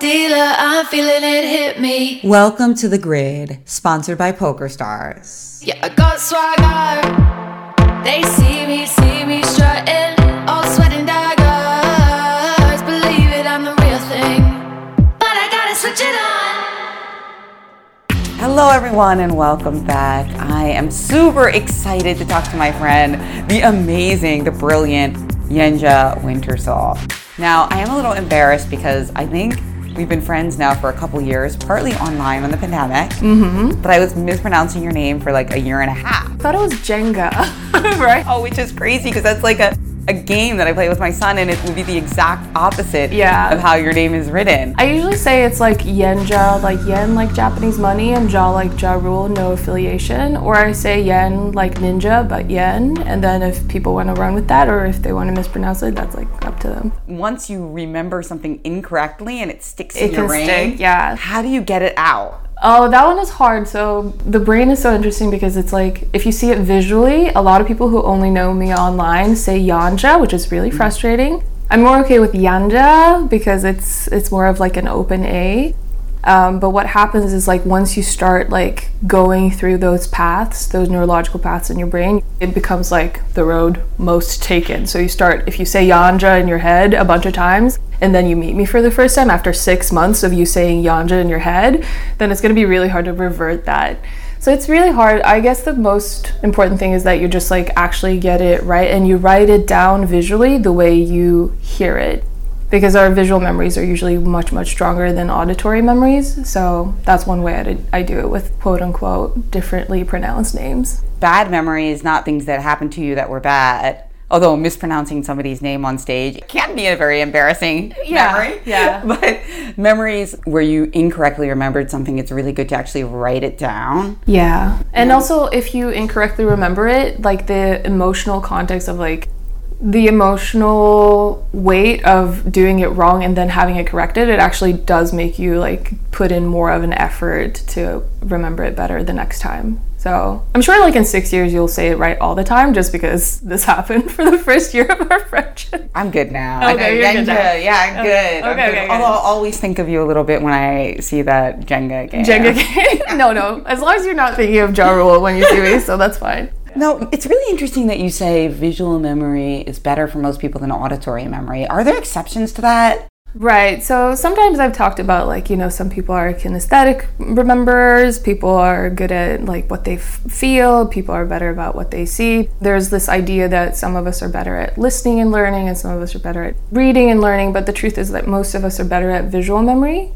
Dealer, I'm feeling it hit me. Welcome to The Grid, sponsored by PokerStars. Yeah, I got swagger. They see me, see me strutting, all sweating daggers. Believe it, I'm the real thing. But I gotta switch it on. Hello, everyone, and welcome back. I am super excited to talk to my friend, the amazing, the brilliant Yanjaa Wintersoul. Now, I am a little embarrassed because I think we've been friends now for a couple years, partly online on the pandemic. Mm-hmm. But I was mispronouncing your name for like a year and a half. I thought it was Jenga, right? Oh, which is crazy because that's like a, a game that I play with my son, and it would be the exact opposite Yeah. of how your name is written. I usually say it's like Yenja, like yen like Japanese money, and Ja like Ja Rule, no affiliation. Or I say yen like ninja, but yen. And then if people want to run with that, or if they want to mispronounce it, that's like up to them. Once you remember something incorrectly and it sticks It in your brain, stick, yeah. How do you get it out? Oh, that one is hard. So the brain is so interesting because it's like if you see it visually, a lot of people who only know me online say Yanja, which is really mm-hmm. frustrating. I'm more okay with Yanja because it's it's more of like an open A. Um, but what happens is like once you start like going through those paths, those neurological paths in your brain, it becomes like the road most taken. So you start if you say Yanja in your head a bunch of times, and then you meet me for the first time after six months of you saying Yanja in your head, then it's to be really hard to revert that. So it's really hard. I guess the most important thing is that you just like actually get it right and you write it down visually the way you hear it. Because our visual memories are usually much, much stronger than auditory memories. So that's one way I, did, I do it with quote unquote differently pronounced names. Bad memories, not things that happened to you that were bad. Although mispronouncing somebody's name on stage can be a very embarrassing Yeah, memory. yeah. But memories where you incorrectly remembered something, it's really good to actually write it down. Yeah. And also, if you incorrectly remember it, like the emotional context of like the emotional weight of doing it wrong and then having it corrected, it actually does make you like put in more of an effort to remember it better the next time. So I'm sure like in six years you'll say it right all the time just because this happened for the first year of our friendship. I'm good now. Oh, okay, know, you're good now. Yeah, I'm Okay, good. I'm okay, good. okay. Although I'll always think of you a little bit when I see that Jenga game. Jenga game? no, no. As long as you're not thinking of Ja Rule when you see me, so that's fine. No, it's really interesting that you say visual memory is better for most people than auditory memory. Are there exceptions to that? Right. So sometimes I've talked about like, you know, some people are kinesthetic rememberers, people are good at like what they f- feel, people are better about what they see. There's this idea that some of us are better at listening and learning and some of us are better at reading and learning, but the truth is that most of us are better at visual memory.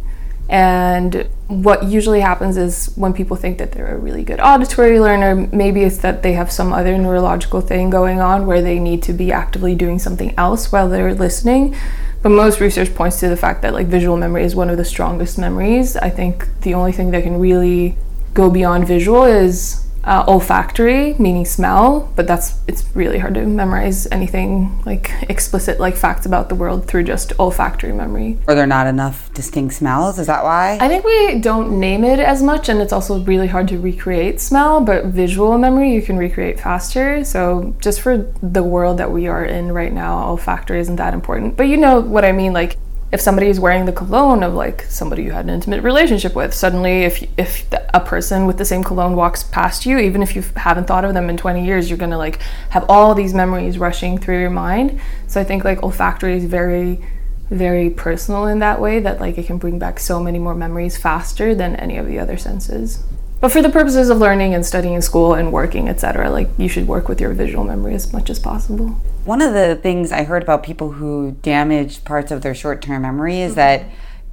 And what usually happens is when people think that they're a really good auditory learner, maybe it's that they have some other neurological thing going on where they need to be actively doing something else while they're listening. But most research points to the fact that like visual memory is one of the strongest memories. I think the only thing that can really go beyond visual is uh, olfactory, meaning smell. But that's it's really hard to memorize anything like explicit like facts about the world through just olfactory memory. Are there not enough distinct smells? Is that why? I think we don't name it as much, and it's also really hard to recreate smell, but visual memory you can recreate faster. So, just for the world that we are in right now, olfactory isn't that important. But you know what I mean? Like, if somebody is wearing the cologne of like somebody you had an intimate relationship with, suddenly if if a person with the same cologne walks past you, even if you haven't thought of them in 20 years, you're gonna like have all these memories rushing through your mind. So I think like olfactory is very very personal in that way that like it can bring back so many more memories faster than any of the other senses. But for the purposes of learning and studying in school and working, etc., like you should work with your visual memory as much as possible. One of the things I heard about people who damage parts of their short term memory is that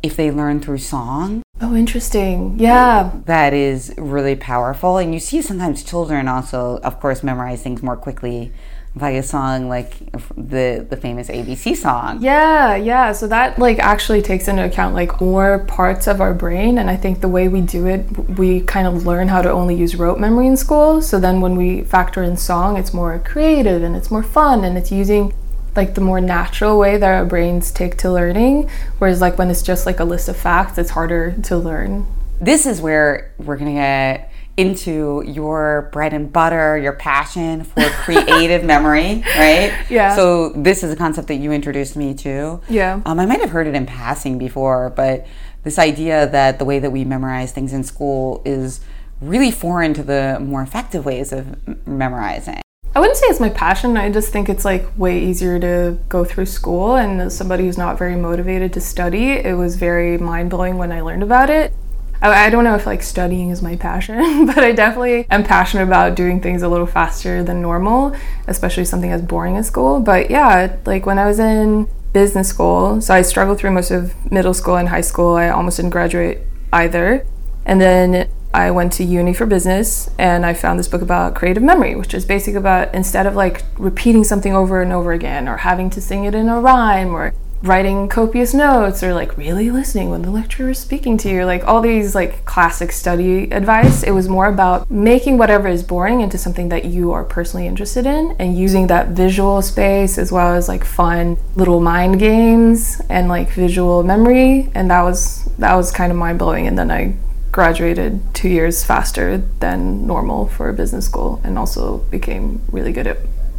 if they learn through song, Oh, interesting. Yeah. that is really powerful. And you see sometimes children also, of course, memorize things more quickly by a song like the the famous ABC song. Yeah, yeah. So that like actually takes into account like more parts of our brain and I think the way we do it we kind of learn how to only use rote memory in school. So then when we factor in song, it's more creative and it's more fun and it's using like the more natural way that our brains take to learning whereas like when it's just like a list of facts, it's harder to learn. This is where we're gonna get into your bread and butter, your passion for creative memory, right? Yeah. So this is a concept that you introduced me to. Yeah. Um, I might have heard it in passing before, but this idea that the way that we memorize things in school is really foreign to the more effective ways of memorizing. I wouldn't say it's my passion. I just think it's like way easier to go through school. And as somebody who's not very motivated to study, it was very mind blowing when I learned about it. I, I don't know if like studying is my passion, but I definitely am passionate about doing things a little faster than normal, especially something as boring as school. But yeah, like when I was in business school, so I struggled through most of middle school and high school. I almost didn't graduate either. And then I went to uni for business and I found this book about creative memory, which is basically about instead of like repeating something over and over again or having to sing it in a rhyme or writing copious notes or like really listening when the lecturer is speaking to you, like all these like classic study advice, it was more about making whatever is boring into something that you are personally interested in and using that visual space as well as like fun little mind games and like visual memory. And that was that was kind of mind blowing and then I graduated two years faster than normal for business school and also became really good at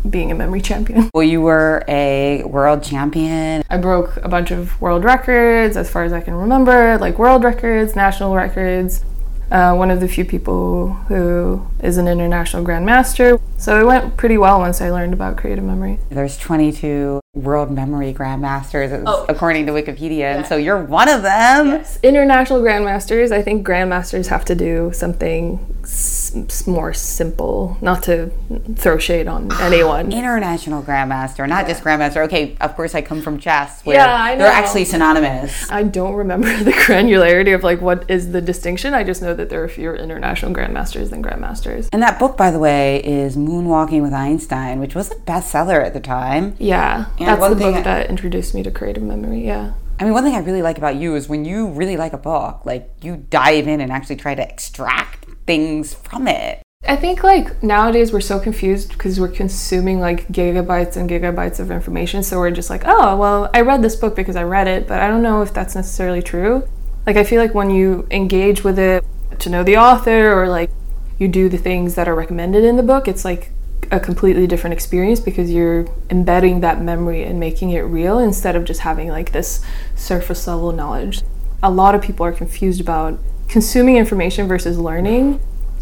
being a memory champion. Well, you were a world champion. I broke a bunch of world records as far as I can remember, like world records, national records. Uh, one of the few people who is an international grandmaster. So it went pretty well once I learned about creative memory. There's 22 world memory grandmasters, Oh. according to Wikipedia, and so you're one of them. Yes. International grandmasters, I think grandmasters have to do something s- more simple, not to throw shade on ah, anyone. International grandmaster, not just grandmaster. Okay, of course I come from chess, where Yeah, I they're actually synonymous. I don't remember the granularity of like what is the distinction. I just know that there are fewer international grandmasters than grandmasters. And that book, by the way, is Moonwalking with Einstein, which was a bestseller at the time. Yeah, And that's the book I- that introduced me to creative memory. Yeah. I mean, one thing I really like about you is when you really like a book, like you dive in and actually try to extract things from it. I think like nowadays we're so confused because we're consuming like gigabytes and gigabytes of information. So we're just like, oh, well, I read this book because I read it, but I don't know if that's necessarily true. Like, I feel like when you engage with it to know the author or like you do the things that are recommended in the book, it's like a completely different experience because you're embedding that memory and making it real instead of just having like this surface level knowledge. A lot of people are confused about consuming information versus learning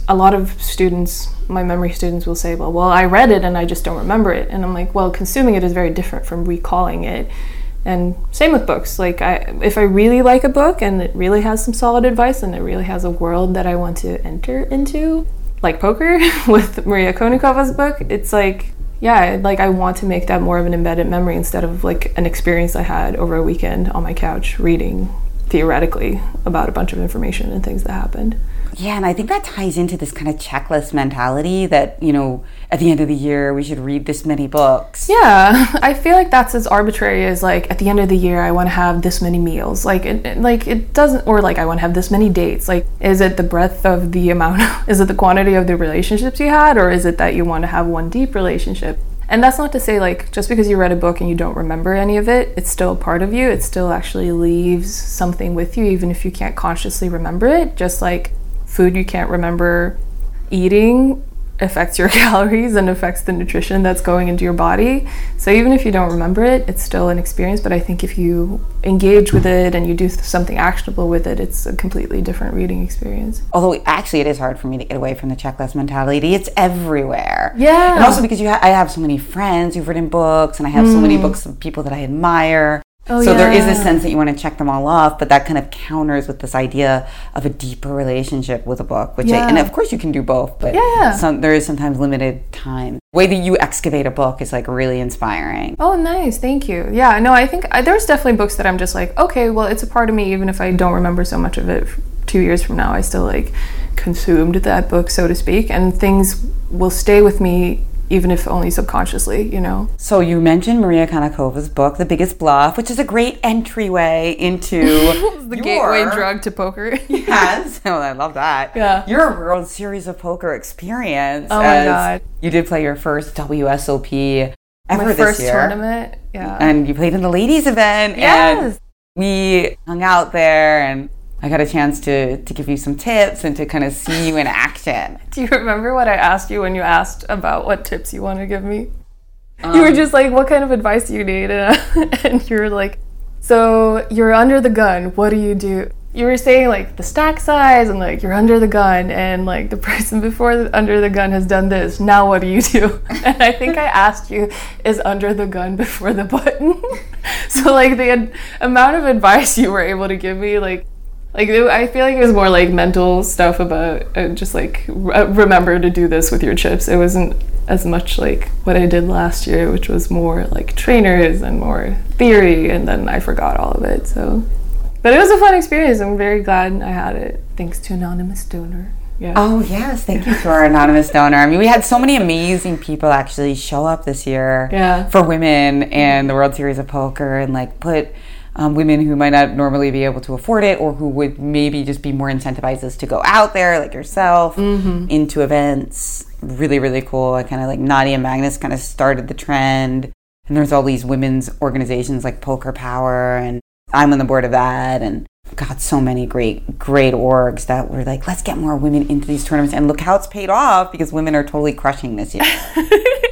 a lot of students, my memory students, will say, well, well, I read it and I just don't remember it. And I'm like, well, consuming it is very different from recalling it. And same with books. Like, I, if I really like a book and it really has some solid advice and it really has a world that I want to enter into, like poker with Maria Konnikova's book, it's like, yeah, like I want to make that more of an embedded memory instead of like an experience I had over a weekend on my couch reading theoretically about a bunch of information and things that happened. Yeah, and I think that ties into this kind of checklist mentality that, you know, at the end of the year, we should read this many books. Yeah, I feel like that's as arbitrary as like at the end of the year I want to have this many meals. Like it, it- like it doesn't or like I want to have this many dates. Like is it the breadth of the amount is it the quantity of the relationships you had or is it that you want to have one deep relationship? And that's not to say like just because you read a book and you don't remember any of it, it's still a part of you. It still actually leaves something with you even if you can't consciously remember it. Just like food you can't remember eating affects your calories and affects the nutrition that's going into your body. So even if you don't remember it, it's still an experience. But I think if you engage with it and you do something actionable with it, it's a completely different reading experience. Although actually, it is hard for me to get away from the checklist mentality. It's everywhere. Yeah. And also because you ha- I have so many friends who've written books, and I have so many mm. books of people that I admire. Oh, so there is a sense that you want to check them all off, but that kind of counters with this idea of a deeper relationship with a book. Which, I, and of course, you can do both, but Yeah. some, there is sometimes limited time. The way that you excavate a book is like really inspiring. Oh, nice. Thank you. Yeah, no, I think I, there's definitely books that I'm just like, okay, well, it's a part of me, even if I don't remember so much of it two years from now. I still like consumed that book, so to speak, and things will stay with me, even if only subconsciously, you know? So you mentioned Maria Konnikova's book, The Biggest Bluff, which is a great entryway into The your- gateway drug to poker. Yes. Oh, I love that. Yeah. Your World Series of Poker experience. Oh my God. You did play your first WSOP ever My this first year. tournament. Yeah. And you played in the ladies event. Yes. And we hung out there and I got a chance to to give you some tips and to kind of see you in action. Do you remember what I asked you when you asked about what tips you want to give me? you were um, just like, "What kind of advice do you need?" And, and you were like, "So you're under the gun. What do you do?" You were saying like the stack size and like you're under the gun and like the person before the, under the gun has done this. Now what do you do? And I think I asked you, "Is under the gun before the button?" so like the ad- amount of advice you were able to give me, like like I feel like it was more like mental stuff about uh, just like re- remember to do this with your chips. It wasn't as much like what I did last year, which was more like trainers and more theory, and then I forgot all of it. So, but it was a fun experience. I'm very glad I had it. Thanks to anonymous donor. Yeah. Oh yes, thank you to our anonymous donor. I mean, we had so many amazing people actually show up this year Yeah. for women and the World Series of Poker, and like put um, women who might not normally be able to afford it, or who would maybe just be more incentivized to go out there, like yourself, into events. Really, really cool. I kind of like Nadya Magnus kind of started the trend, and there's all these women's organizations like Poker Power, and I'm on the board of that, and got so many great, great orgs that were like, let's get more women into these tournaments, and look how it's paid off because women are totally crushing this year.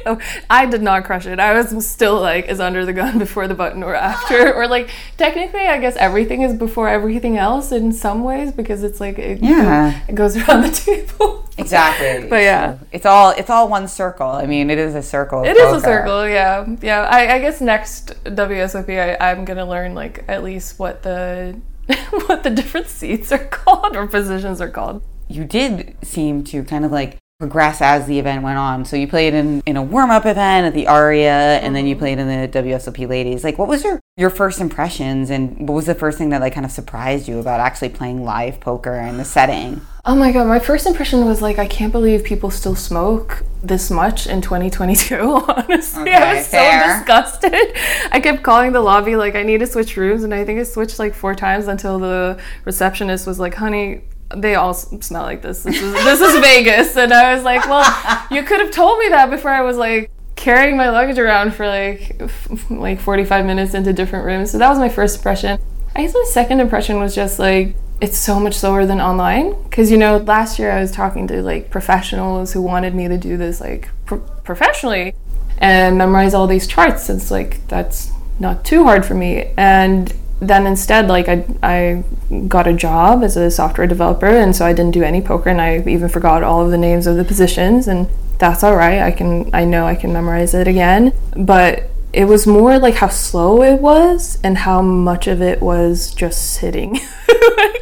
Oh, I did not crush it. I was still like, is under the gun before the button or after, or like technically, I guess everything is before everything else in some ways because it's like it, Yeah. it goes around the table. Exactly. But yeah. It's all it's all one circle. I mean, it is a circle. It is a circle, yeah, yeah. I, I guess next WSOP, I, I'm gonna learn like at least what the what the different seats are called or positions are called. You did seem to kind of like progress as the event went on. So you played in, in a warm up event at the Aria, and then you mm-hmm. played in the WSOP Ladies. Like, what was your your first impressions, and what was the first thing that like kind of surprised you about actually playing live poker in the setting? Oh my god, my first impression was like, I can't believe people still smoke this much in 2022. Honestly, I Okay, was so disgusted. I kept calling the lobby like I need to switch rooms, and I think I switched like four times until the receptionist was like, "Honey." They all smell like this. This is this is Vegas, and I was like, "Well, you could have told me that before I was like carrying my luggage around for like f- like 45 minutes into different rooms." So that was my first impression. I guess my second impression was just like it's so much slower than online because you know last year I was talking to like professionals who wanted me to do this like pro- professionally and memorize all these charts. It's like that's not too hard for me and then instead like I, I got a job as a software developer and so I didn't do any poker and I even forgot all of the names of the positions and that's all right. I can I know I can memorize it again. But it was more like how slow it was and how much of it was just sitting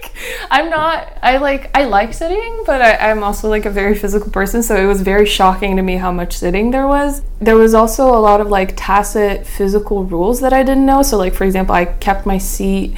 i'm not i like i like sitting but I, i'm also like a very physical person so it was very shocking to me how much sitting there was. There was also a lot of like tacit physical rules that i didn't know. So like for example i kept my seat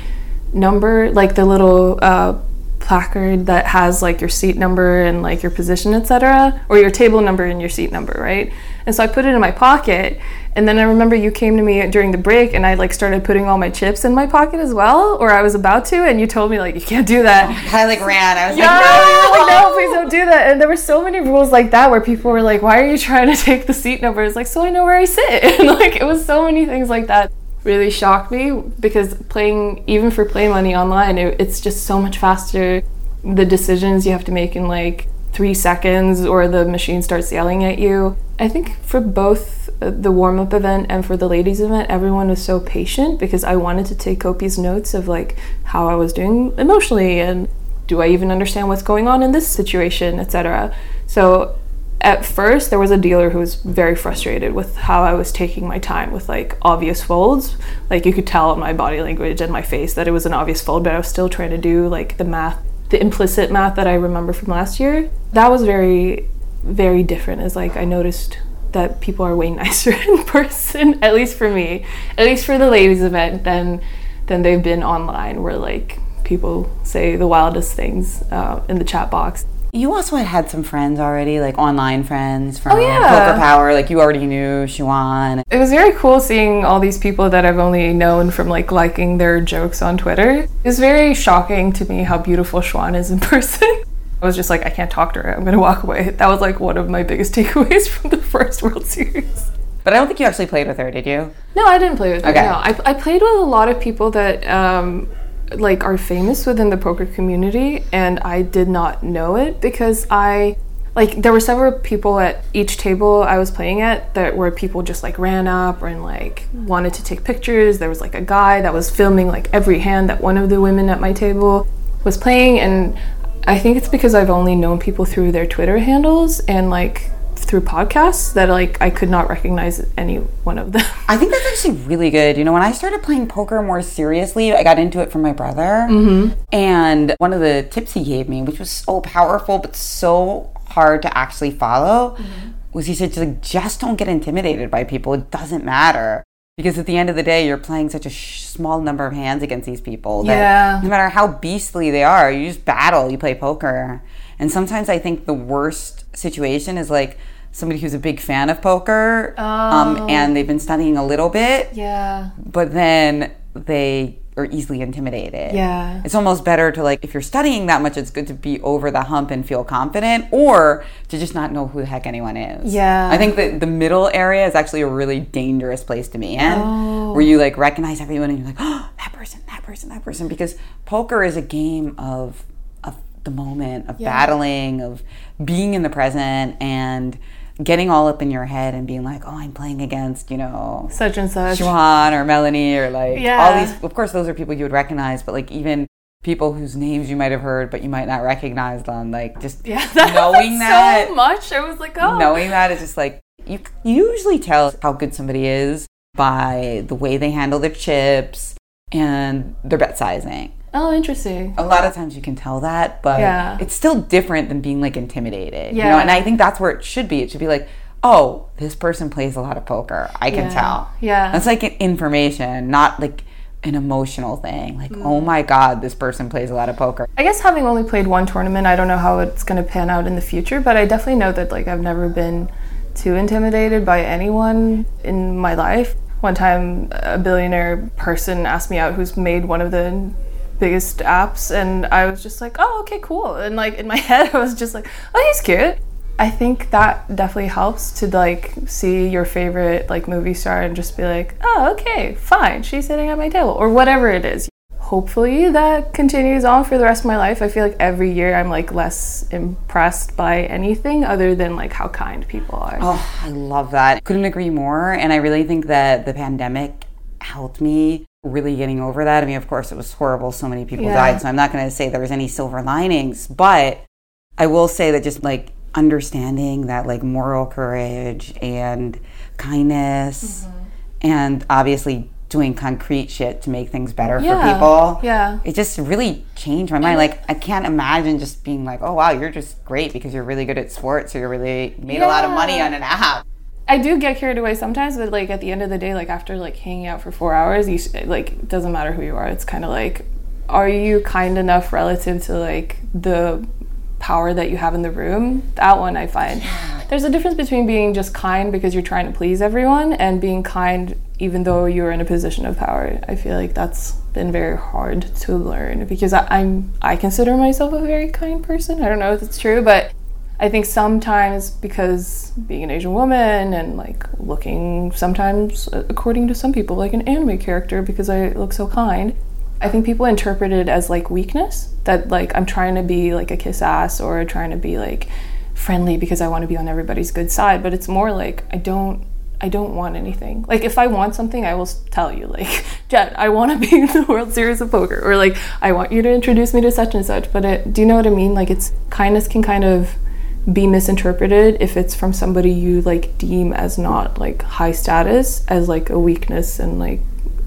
number like the little uh, placard that has like your seat number and like your position etc or your table number and your seat number right and so i put it in my pocket and then i remember you came to me during the break and i like started putting all my chips in my pocket as well or i was about to and you told me like you can't do that I like ran. I was yeah, like, like, no, please don't do that. And there were so many rules like that where people were like, why are you trying to take the seat numbers? Like, so I know where I sit. And like, it was so many things like that really shocked me because playing, even for play money online, it, it's just so much faster. The decisions you have to make in like three seconds or the machine starts yelling at you. I think for both uh, the warm up event and for the ladies event, everyone was so patient because I wanted to take copious notes of like how I was doing emotionally and do I even understand what's going on in this situation, etc. So at first there was a dealer who was very frustrated with how I was taking my time with like obvious folds. Like you could tell in my body language and my face that it was an obvious fold, but I was still trying to do like the math, the implicit math that I remember from last year. That was very, very different. Is like I noticed that people are way nicer in person, at least for me, at least for the ladies event, than than they've been online, where like people say the wildest things uh, in the chat box. You also had had some friends already, like online friends from Oh, yeah. Poker Power. Like you already knew Xuan. It was very cool seeing all these people that I've only known from like liking their jokes on Twitter. It was very shocking to me how beautiful Xuan is in person. I was just like, I can't talk to her. I'm gonna walk away. That was like one of my biggest takeaways from the first World Series. But I don't think you actually played with her, did you? No, I didn't play with her. Okay. No, I, I played with a lot of people that um, like are famous within the poker community and I did not know it because I like there were several people at each table I was playing at that where people just like ran up and like wanted to take pictures. There was like a guy that was filming like every hand that one of the women at my table was playing and I think it's because I've only known people through their Twitter handles and like through podcasts that like I could not recognize any one of them. I think that's actually really good. You know, when I started playing poker more seriously, I got into it from my brother. Mm-hmm. And one of the tips he gave me, which was so powerful but so hard to actually follow, mm-hmm. was he said, just, just don't get intimidated by people. It doesn't matter. Because at the end of the day, you're playing such a sh- small number of hands against these people that Yeah. no matter how beastly they are, you just battle, you play poker. And sometimes I think the worst situation is like somebody who's a big fan of poker um, and they've been studying a little bit, Yeah. but then they are easily intimidated. Yeah. It's almost better to like if you're studying that much, it's good to be over the hump and feel confident, or to just not know who the heck anyone is. Yeah. I think that the middle area is actually a really dangerous place to be in, Oh. where you like recognize everyone and you're like, oh, that person, that person, that person, because poker is a game of the moment, of battling, of being in the present, and getting all up in your head and being like, oh, I'm playing against, you know, Such and such. Juan or Melanie or like all these. Of course, those are people you would recognize, but like even people whose names you might have heard but you might not recognize them. Like just Yeah, that knowing that, so much. I was like, oh, knowing that is just like you, you usually tell how good somebody is by the way they handle their chips and their bet sizing. Oh, interesting. A lot of times you can tell that, but Yeah. it's still different than being like intimidated. You know, Yeah. and I think that's where it should be. It should be like, oh, this person plays a lot of poker. I can Yeah. tell. Yeah. That's like an information, not like an emotional thing. Like, Mm. oh my God, this person plays a lot of poker. I guess having only played one tournament, I don't know how it's going to pan out in the future, but I definitely know that like I've never been too intimidated by anyone in my life. One time a billionaire person asked me out who's made one of the biggest apps and I was just like, "Oh, okay, cool." And like in my head I was just like, "Oh, he's cute." I think that definitely helps to like see your favorite like movie star and just be like, "Oh, okay, fine. She's sitting at my table." Or whatever it is hopefully that continues on for the rest of my life. I feel like every year I'm like less impressed by anything other than like how kind people are. Oh, I love that. Couldn't agree more. And I really think that the pandemic helped me really getting over that. I mean, of course, it was horrible. So many people Yeah. died. So I'm not going to say there was any silver linings, but I will say that just like understanding that like moral courage and kindness Mm-hmm. and obviously doing concrete shit to make things better Yeah. for people. Yeah. It just really changed my mind. Like I can't imagine just being like, "Oh wow, you're just great because you're really good at sports, or you're really made a lot of money on an app." I do get carried away sometimes, but like at the end of the day, like after like hanging out for four hours, you like it doesn't matter who you are. It's kind of like, are you kind enough relative to like the power that you have in the room? That one I find. There's a difference between being just kind because you're trying to please everyone and being kind even though you're in a position of power. I feel like that's been very hard to learn because I, I'm I consider myself a very kind person. I don't know if it's true, but I think sometimes because being an Asian woman and like looking sometimes, uh, according to some people, like an anime character because I look so kind, I think people interpret it as like weakness. That like I'm trying to be like a kiss ass or trying to be like friendly because I want to be on everybody's good side. But it's more like I don't. I don't want anything. Like if I want something, I will tell you. Like, Jen, I want to be in the World Series of Poker, or like I want you to introduce me to such and such. But it, do you know what I mean? Like, it's kindness can kind of be misinterpreted if it's from somebody you like deem as not like high status as like a weakness and like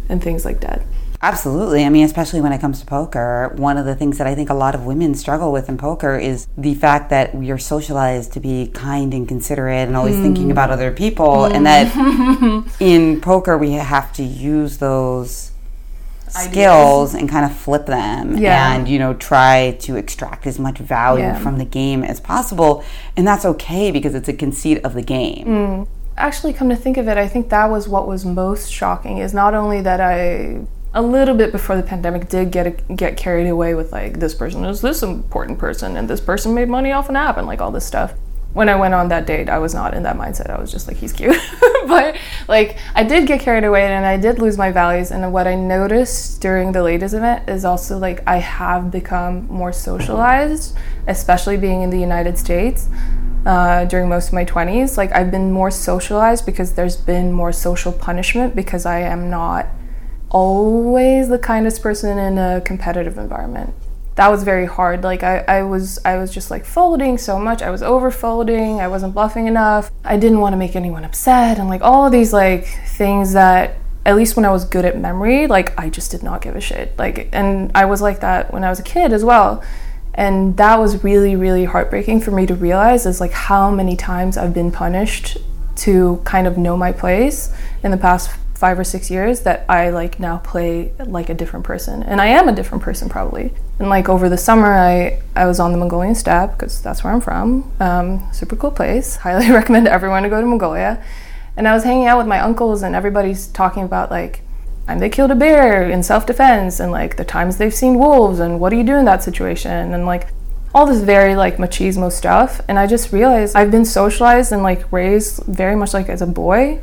and things like that. Absolutely. I mean, especially when it comes to poker, one of the things that I think a lot of women struggle with in poker is the fact that we are socialized to be kind and considerate and always thinking mm. about other people, and that in poker we have to use those skills and kind of flip them Yeah. and you know try to extract as much value Yeah. from the game as possible and that's okay because it's a conceit of the game mm. Actually, come to think of it, I think that was what was most shocking. Is not only that I a little bit before the pandemic did get a, get carried away with like this person is this important person and this person made money off an app and like all this stuff. When I went on that date, I was not in that mindset. I was just like, he's cute. but like, I did get carried away and I did lose my values. And what I noticed during the latest event is also like, I have become more socialized, especially being in the United States. Uh, during most of my 20s, like I've been more socialized because there's been more social punishment because I am not always the kindest person in a competitive environment that was very hard. Like I, I was I was just like folding so much. I was over folding. I wasn't bluffing enough. I didn't want to make anyone upset and like all of these like things that at least when I was good at memory, like I just did not give a shit. Like and I was like that when I was a kid as well. And that was really, really heartbreaking for me to realize is like how many times I've been punished to kind of know my place in the past five or six years that I like now play like a different person. And I am a different person probably. And like over the summer, I, I was on the Mongolian steppe because that's where I'm from. Um, super cool place. Highly recommend everyone to go to Mongolia. And I was hanging out with my uncles and everybody's talking about like, and they killed a bear in self-defense and like the times they've seen wolves and what do you do in that situation and like all this very like machismo stuff and i just realized i've been socialized and like raised very much like as a boy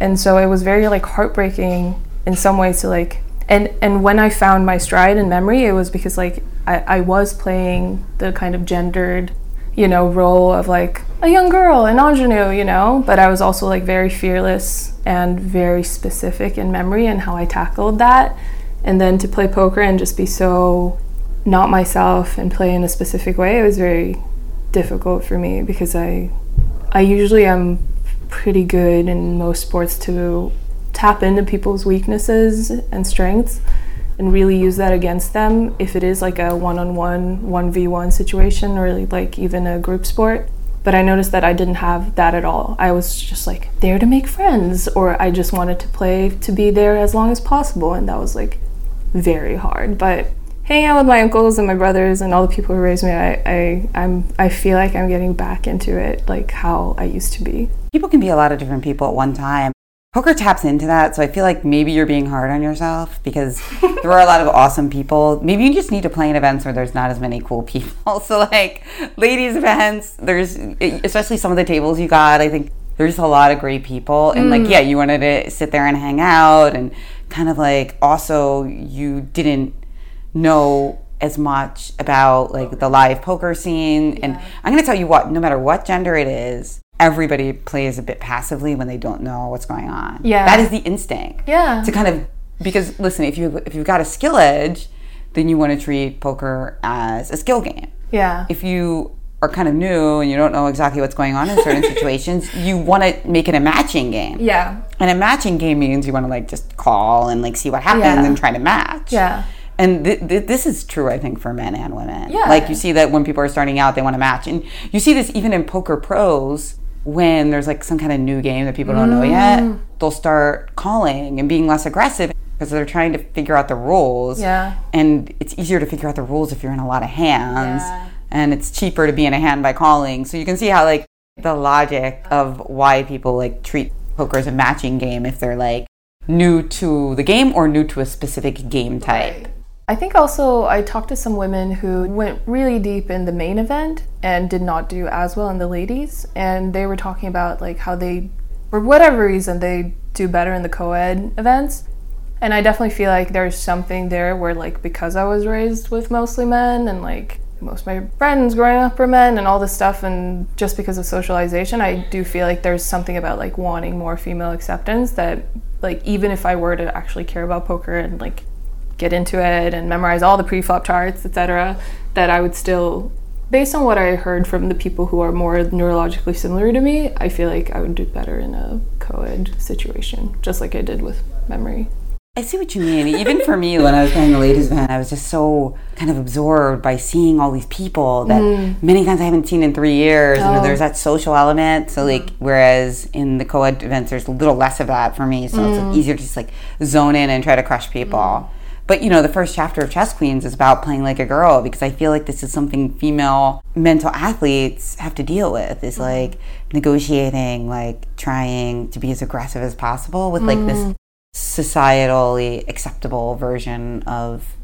and so it was very like heartbreaking in some ways to like and and when I found my stride in memory, it was because like I, I was playing the kind of gendered, you know, role of like a young girl, an ingenue, you know, but I was also like very fearless and very specific in memory and how I tackled that. And then to play poker and just be so not myself and play in a specific way, it was very difficult for me because I I usually am pretty good in most sports to tap into people's weaknesses and strengths and really use that against them. If it is like a one-on-one 1v1 situation or like even a group sport. But i noticed that i didn't have that at all. I was just like there to make friends or i just wanted to play to be there as long as possible. And that was like very hard. But hanging out with my uncles and my brothers and all the people who raised me i, I i'm i feel like i'm getting back into it like how i used to be. People can be a lot of different people at one time. Poker taps into that so i feel like maybe you're being hard on yourself because there are a lot of awesome people. Maybe you just need to play in events where there's not as many cool people. So like ladies events there's especially some of the tables you got i think there's a lot of great people. And like mm. yeah you wanted to sit there and hang out and kind of like also you didn't know as much about like the live poker scene and i'm going to tell you what no matter what gender it is everybody plays a bit passively when they don't know what's going on Yeah. that is the instinct Yeah. to kind of because listen if you if you've got a skill edge then you want to treat poker as a skill game yeah if you are kind of new and you don't know exactly what's going on in certain situations you want to make it a matching game yeah and a matching game means you want to like just call and like see what happens Yeah. and try to match. Yeah. And th- th- this is true, I think, for men and women. Yeah. Like you see that when people are starting out, they want to match, and you see this even in poker pros when there's like some kind of new game that people don't know yet. Mm. They'll start calling and being less aggressive because they're trying to figure out the rules. Yeah. And it's easier to figure out the rules if you're in a lot of hands, Yeah. and it's cheaper to be in a hand by calling. So you can see how like the logic of why people like treat poker as a matching game if they're like new to the game or new to a specific game type. I think also I talked to some women who went really deep in the main event and did not do as well in the ladies. And they were talking about like how they, for whatever reason, they do better in the co ed events. And I definitely feel like there's something there where, like, because I was raised with mostly men and like most of my friends growing up were men and all this stuff, and just because of socialization, I do feel like there's something about like wanting more female acceptance that, like, even if I were to actually care about poker and like get into it and memorize all the pre-flop charts, etc., that I would still based on what I heard from the people who are more neurologically similar to me, I feel like I would do better in a co-ed situation, just like I did with memory. I see what you mean. Even for me, when I was playing the ladies' event, I was just so kind of absorbed by seeing all these people that mm. many times I haven't seen in three years. You know, Oh. there's that social element. So, mm-hmm. like, whereas in the co-ed events, there's a little less of that for me. So it's like, easier to just like zone in and try to crush people. Mm. But you know, the first chapter of Chess Queens is about playing like a girl because I feel like this is something female mental athletes have to deal with. Is mm-hmm. like negotiating, like trying to be as aggressive as possible with like this mm-hmm. societally acceptable version of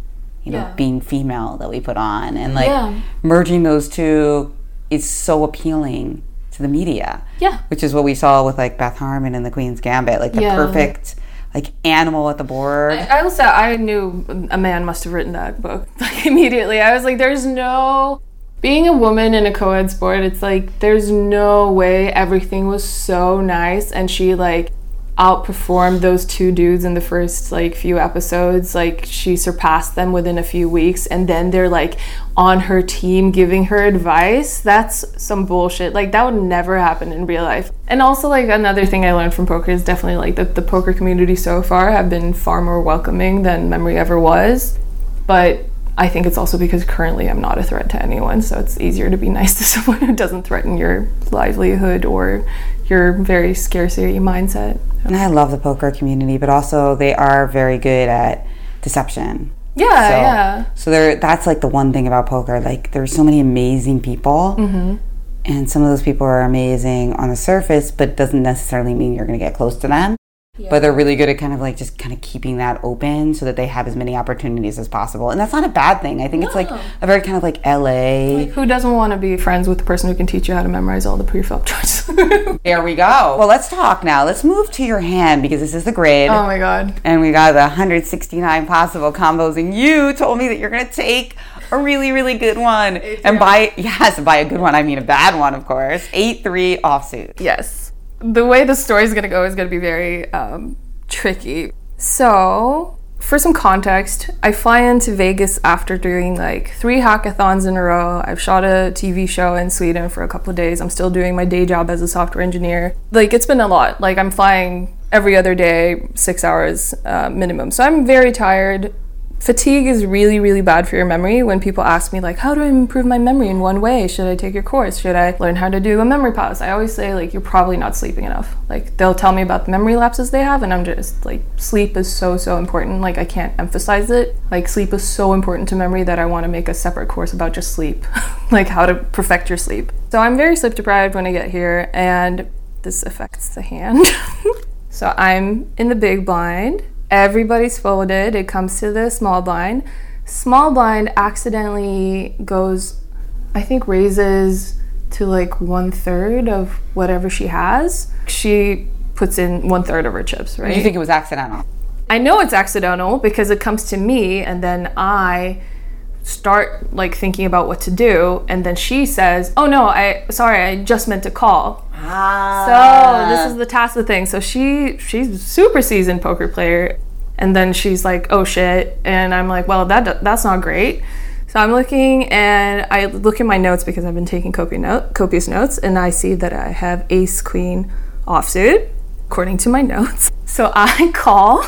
you know Yeah. being female that we put on and like Yeah. merging those two is so appealing to the media. Yeah. Which is what we saw with like Beth Harmon and the Queen's Gambit, like the Yeah. perfect like animal at the board. I also I knew a man must have written that book like immediately. I was like, there's no being a woman in a co-ed sport. It's like there's no way everything was so nice, and she like outperformed those two dudes in the first like few episodes. Like she surpassed them within a few weeks, and then they're like on her team giving her advice. That's some bullshit. Like that would never happen in real life. And also like another thing I learned from poker is definitely like that the poker community so far have been far more welcoming than memory ever was. But I think it's also because currently I'm not a threat to anyone, so it's easier to be nice to someone who doesn't threaten your livelihood or your very scarcity mindset. and I love the poker community, but also they are very good at deception. Yeah, So, yeah. So there, that's like the one thing about poker. Like there's so many amazing people, Mm-hmm. and some of those people are amazing on the surface, but doesn't necessarily mean you're going to get close to them. But they're really good at kind of like just kind of keeping that open so that they have as many opportunities as possible. And that's not a bad thing. I think it's like a very kind of like LA. Who doesn't want to be friends with the person who can teach you how to memorize all the pre-flop charts? there we go. Well, let's talk now. Let's move to your hand because this is the grid. oh my god. and we got the 169 possible combos and you told me that you're going to take a really really good one and by yes by a good one i mean a bad one of course 8-3 offsuit Yes. The way the story is gonna go is gonna be very um, tricky. So, for some context, I fly into Vegas after doing like three hackathons in a row. I've shot a TV show in Sweden for a couple of days. I'm still doing my day job as a software engineer. Like, it's been a lot. Like, I'm flying every other day, six hours uh, minimum. So, I'm very tired fatigue is really really bad for your memory. When people ask me like how do i improve my memory? In one way? Should i take your course? Should i learn how to do a memory palace? I always say like you're probably not sleeping enough. Like they'll tell me about the memory lapses they have and i'm just like sleep is so so important. Like i can't emphasize it. Like sleep is so important to memory that i want to make a separate course about just sleep like how to perfect your sleep. So i'm very sleep deprived when i get here and this affects the hand. So i'm in the big blind everybody's folded. It comes to the small blind. Small blind accidentally goes, I think, raises to like one third of whatever she has. She puts in one third of her chips, right? you think it was accidental I know it's accidental because it comes to me and then I start like thinking about what to do and then she says, "Oh no, I sorry, I just meant to call." ah. So this is the tacit thing. So she she's super seasoned poker player, and then she's like, "Oh shit," and I'm like, "Well, that that's not great." So I'm looking and I look at my notes because I've been taking copious, note, copious notes, and I see that I have Ace Queen offsuit according to my notes. So I call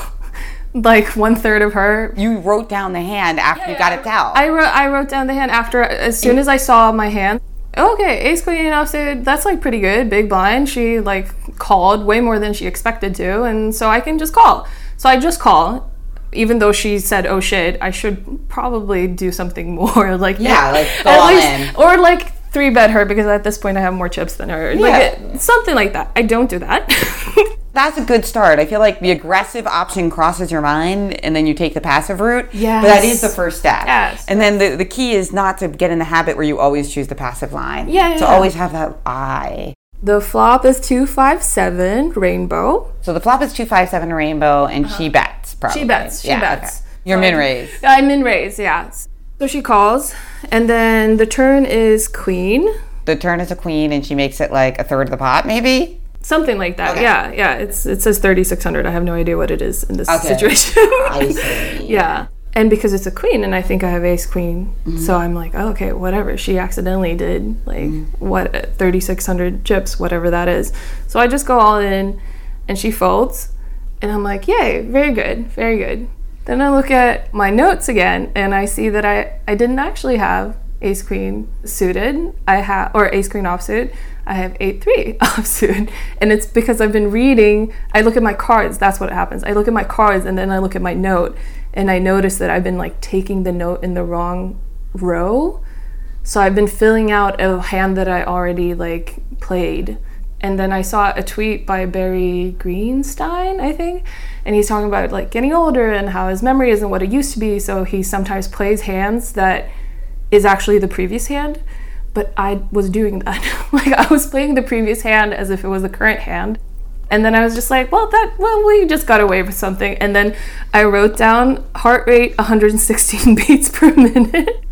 like one third of her you wrote down the hand after you got it down I wrote I wrote down the hand after as soon as I saw my hand. Okay, ace queen offsuit. That's like pretty good. Big blind. She like called way more than she expected to, and so I can just call. So I just call, even though she said, "Oh shit," I should probably do something more. Like Yeah, like, go at least- in. or like three bet her because at this point I have more chips than her. Like Yeah. it- something like that. I don't do that. that's a good start i feel like the aggressive option crosses your mind and then you take the passive route Yeah. but that is the first step Yes. and then the, the key is not to get in the habit where you always choose the passive line Yeah, yeah, to yeah. always have that eye the flop is two five seven rainbow. So the flop is two five seven rainbow, and she bets. Probably. Uh-huh. She bets. She Yeah, bets. okay. Your min raise. I'm in raise, yeah. So she calls, and then the turn is queen. The turn is a queen, and she makes it like a third of the pot, maybe. Something like that. Okay. Yeah, yeah. It's it says thirty six hundred. I have no idea what it is in this Okay. situation. I see. yeah. And because it's a queen and I think I have ace queen, Mm-hmm. so I'm like, oh, okay, whatever. She accidentally did like Mm-hmm. what 3600 chips, whatever that is. So I just go all in and she folds and I'm like, yay, very good, very good. Then I look at my notes again and I see that I I didn't actually have ace queen suited. I have or ace queen offsuit. I have eight three offsuit, and it's because I've been reading. I look at my cards. That's what happens. I look at my cards, and then I look at my note, and I notice that I've been like taking the note in the wrong row. So I've been filling out a hand that I already like played. And then I saw a tweet by Barry Greenstein, I think, and he's talking about like getting older and how his memory isn't what it used to be. So he sometimes plays hands that is actually the previous hand. but I was doing that. like I was playing the previous hand as if it was the current hand. And then I was just like, well, that, well, we just got away with something. And then I wrote down heart rate 116 beats per minute.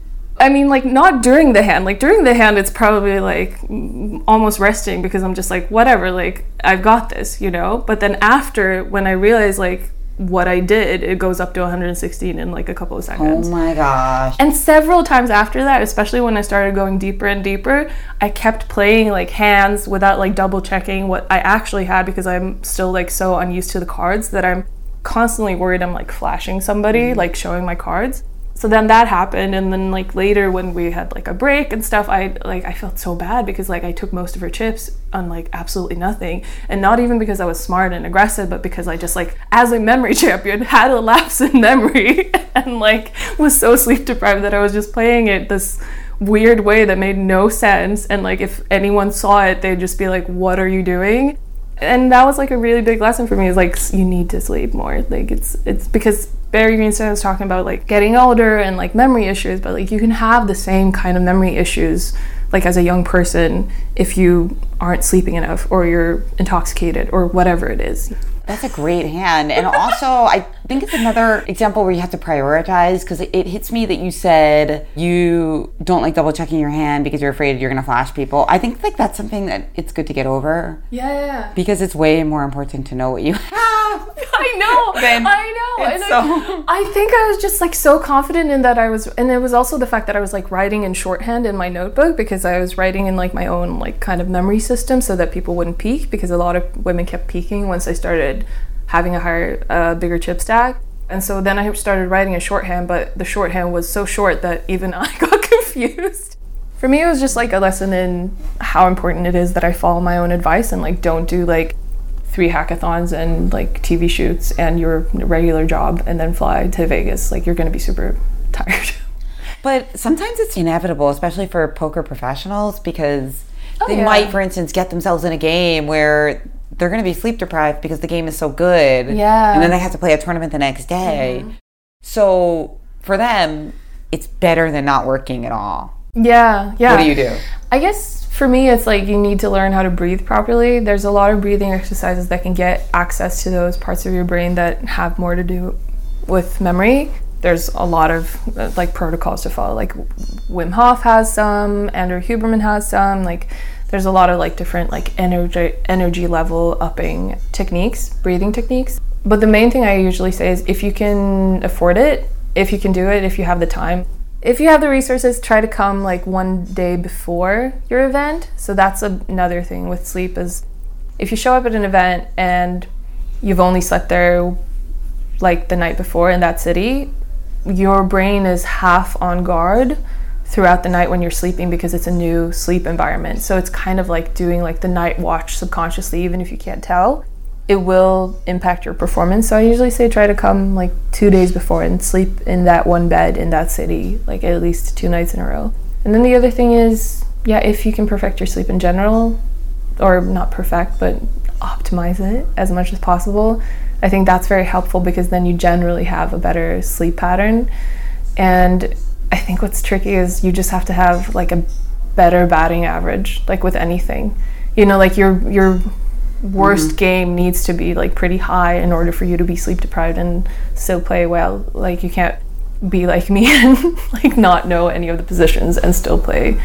I mean, like, not during the hand. Like, during the hand, it's probably like mm, almost resting because I'm just like, whatever, like, I've got this, you know? But then after, when I realized, like, what I did, it goes up to 116 in like a couple of seconds. Oh my gosh. And several times after that, especially when I started going deeper and deeper, I kept playing like hands without like double checking what I actually had because I'm still like so unused to the cards that I'm constantly worried I'm like flashing somebody, like showing my cards. So then that happened and then like later when we had like a break and stuff, I like I felt so bad because like I took most of her chips on like absolutely nothing. And not even because I was smart and aggressive, but because I just like as a memory champion had a lapse in memory and like was so sleep deprived that I was just playing it this weird way that made no sense. And like if anyone saw it they'd just be like what are you doing? And that was like a really big lesson for me is like you need to sleep more. Like it's it's because barry Greenstein was talking about like getting older and like memory issues but like you can have the same kind of memory issues like as a young person if you aren't sleeping enough or you're intoxicated or whatever it is That's a great hand. And also, I think it's another example where you have to prioritize because it, it hits me that you said you don't like double checking your hand because you're afraid you're going to flash people. I think like that's something that it's good to get over yeah because it's way more important to know what you have. I know. Then I know. And so- I, I think I was just like so confident in that I was, and it was also the fact that I was like writing in shorthand in my notebook because I was writing in like my own like kind of memory system so that people wouldn't peek because a lot of women kept peeking once I started having a higher, uh, bigger chip stack. And so then I started writing in shorthand, but the shorthand was so short that even I got confused. For me, it was just like a lesson in how important it is that I follow my own advice and like don't do like three hackathons and like TV shoots and your regular job and then fly to Vegas. Like you're gonna be super tired. But sometimes it's inevitable, especially for poker professionals, because they yeah. might, for instance, get themselves in a game where they're going to be sleep deprived because the game is so good. Yeah. And then they have to play a tournament the next day. So for them, it's better than not working at all. yeah, yeah. What do you do? I guess for me, it's like you need to learn how to breathe properly. There's a lot of breathing exercises that can get access to those parts of your brain that have more to do with memory. There's a lot of uh, like protocols to follow. Like Wim Hof has some, Andrew Huberman has some. Like there's a lot of like different like energy energy level upping techniques, breathing techniques. But the main thing I usually say is if you can afford it, if you can do it, if you have the time, if you have the resources, try to come like one day before your event. So that's another thing with sleep is if you show up at an event and you've only slept there like the night before in that city, your brain is half on guard throughout the night when you're sleeping because it's a new sleep environment. So it's kind of like doing like the night watch subconsciously even if you can't tell. It will impact your performance. So I usually say try to come like 2 days before and sleep in that one bed in that city like at least 2 nights in a row. And then the other thing is yeah, if you can perfect your sleep in general or not perfect but optimize it as much as possible. I think that's very helpful because then you generally have a better sleep pattern. And I think what's tricky is you just have to have like a better batting average, like with anything. You know, like your your worst mm-hmm. game needs to be like pretty high in order for you to be sleep deprived and still play well. Like you can't be like me and like not know any of the positions and still play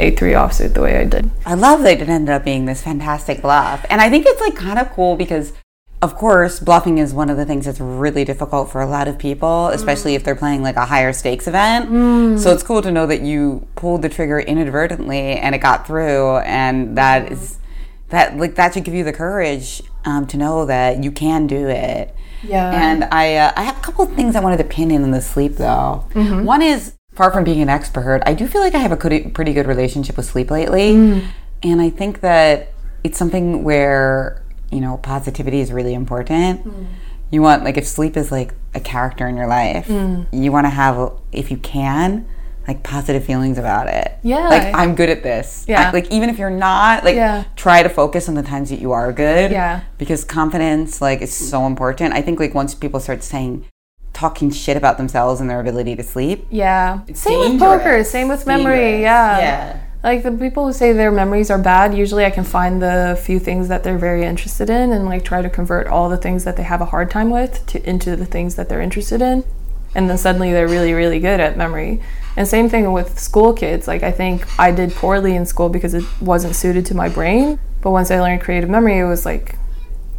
a three offsuit the way I did. I love that it ended up being this fantastic bluff. And I think it's like kind of cool because of course, bluffing is one of the things that's really difficult for a lot of people, especially if they're playing like a higher stakes event. So it's cool to know that you pulled the trigger inadvertently and it got through, and that is that like that should give you the courage um, to know that you can do it. Yeah. And I uh, I have a couple of things I wanted to pin in in the sleep though. One is far from being an expert, I do feel like I have a pretty, pretty good relationship with sleep lately, and I think that it's something where you know positivity is really important. Mm. You want like if sleep is like a character in your life, mm. you want to have if you can like positive feelings about it. Yeah. Like I'm good at this. Yeah. I- like even if you're not, like Yeah. try to focus on the times that you are good. Yeah. Because confidence like is so important. I think like once people start saying talking shit about themselves and their ability to sleep. Yeah. It's same with poker, same with memory. Dangerous. Yeah. Yeah. Like the people who say their memories are bad, usually I can find the few things that they're very interested in and like try to convert all the things that they have a hard time with to into the things that they're interested in. And then suddenly they're really, really good at memory. And same thing with school kids. Like I think I did poorly in school because it wasn't suited to my brain. But once I learned creative memory, it was like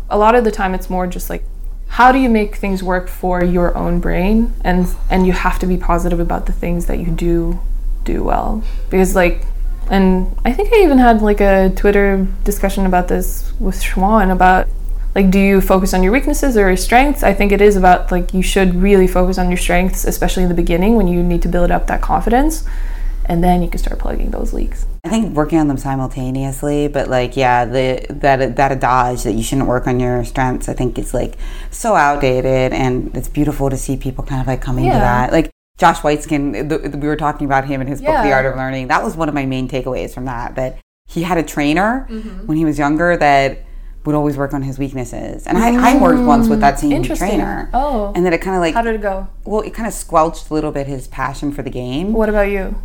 a lot of the time it's more just like how do you make things work for your own brain and and you have to be positive about the things that you do do well because like and I think I even had like a Twitter discussion about this with Xuan about like do you focus on your weaknesses or your strengths? I think it is about like you should really focus on your strengths, especially in the beginning when you need to build up that confidence and then you can start plugging those leaks. I think working on them simultaneously, but like yeah, the that that adage that you shouldn't work on your strengths, I think is like so outdated, and it's beautiful to see people kind of like coming Yeah. to that. Like Josh Waitzkin, the, the- we were talking about him in his book, The Art of Learning. That was one of my main takeaways from that. That he had a trainer Mm-hmm. when he was younger that would always work on his weaknesses, and I, I worked once with that same Mm. Trainer. Oh. and then it kind of like How did it go? well, it kind of squelched a little bit his passion for the game. What about you?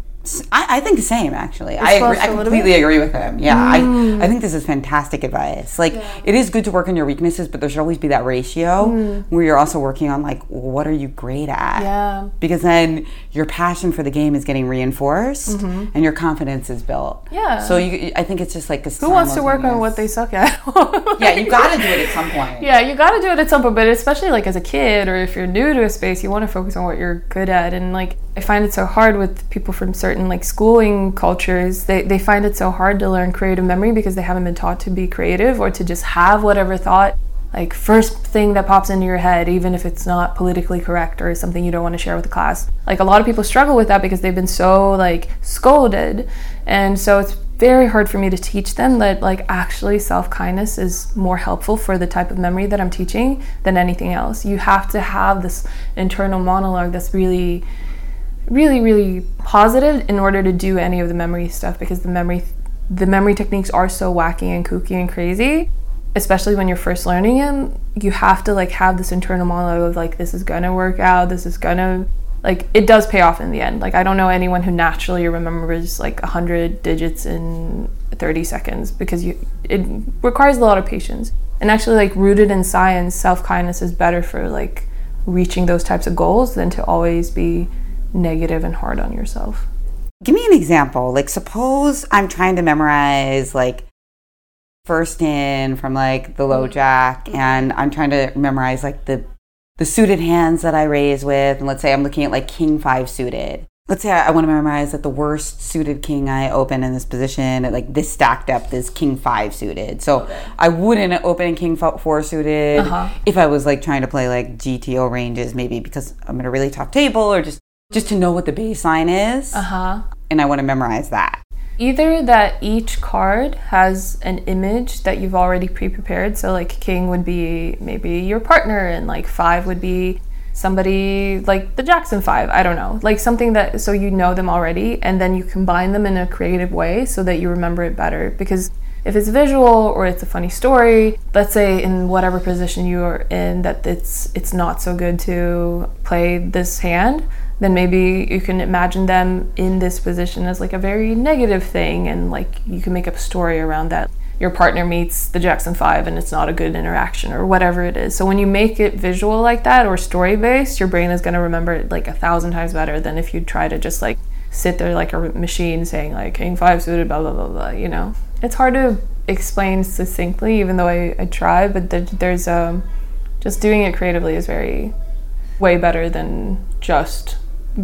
I, I think the same actually. I agree, I completely bit? agree with him. Yeah, I, I mm. think this is fantastic advice. Like it is good to work on your weaknesses, but there should always be that ratio mm. where you're also working on like what are you great at? Yeah. Because then your passion for the game is getting reinforced mm-hmm. and your confidence is built. Yeah. So you, I think it's just like a Who wants to work on what they suck at? Yeah, you got to do it at some point. Yeah, you got to do it at some point, but especially like as a kid or if you're new to a space, you want to focus on what you're good at. And like, I find it so hard with people from certain like schooling cultures. They, they find it so hard to learn creative memory because they haven't been taught to be creative or to just have whatever thought, like, first thing that pops into your head, even if it's not politically correct or something you don't want to share with the class. Like, a lot of people struggle with that because they've been so like scolded. And so it's very hard for me to teach them that like actually self-kindness is more helpful for the type of memory that I'm teaching than anything else. You have to have this internal monologue that's really really really positive in order to do any of the memory stuff because the memory the memory techniques are so wacky and kooky and crazy especially when you're first learning them. You have to like have this internal monologue of like this is gonna work out this is gonna like it does pay off in the end. Like i don't know anyone who naturally remembers like 100 digits in 30 seconds because you it requires a lot of patience. And actually like rooted in science self-kindness is better for like reaching those types of goals than to always be negative and hard on yourself Give me an example. Like, suppose I'm trying to memorize like first in from like the low mm. jack, mm-hmm. and I'm trying to memorize like the the suited hands that I raise with, and let's say I'm looking at like king five suited. Let's say I, I want to memorize that the worst suited king I open in this position at like this stacked up is king five suited. So I wouldn't open king fo- four suited uh-huh. if I was like trying to play like GTO ranges, maybe because I'm at a really tough table or just just to know what the baseline is. Uh-huh. And I want to memorize that. either that each card has an image that you've already pre-prepared so like king would be maybe your partner and like five would be somebody like the jackson five i don't know. Like something that so you know them already and then you combine them in a creative way so that you remember it better. Because if it's visual or it's a funny story let's say in whatever position you are in that it's it's not so good to play this hand then maybe you can imagine them in this position as like a very negative thing and like you can make up a story around that. Your partner meets the jackson 5 and it's not a good interaction or whatever it is. So when you make it visual like that or story based your brain is going to remember it like a thousand times better than if you try to just like sit there like a machine saying like king 5 suited blah blah blah blah you know? It's hard to explain succinctly even though i, I try but there, there's um just doing it creatively is very way better than just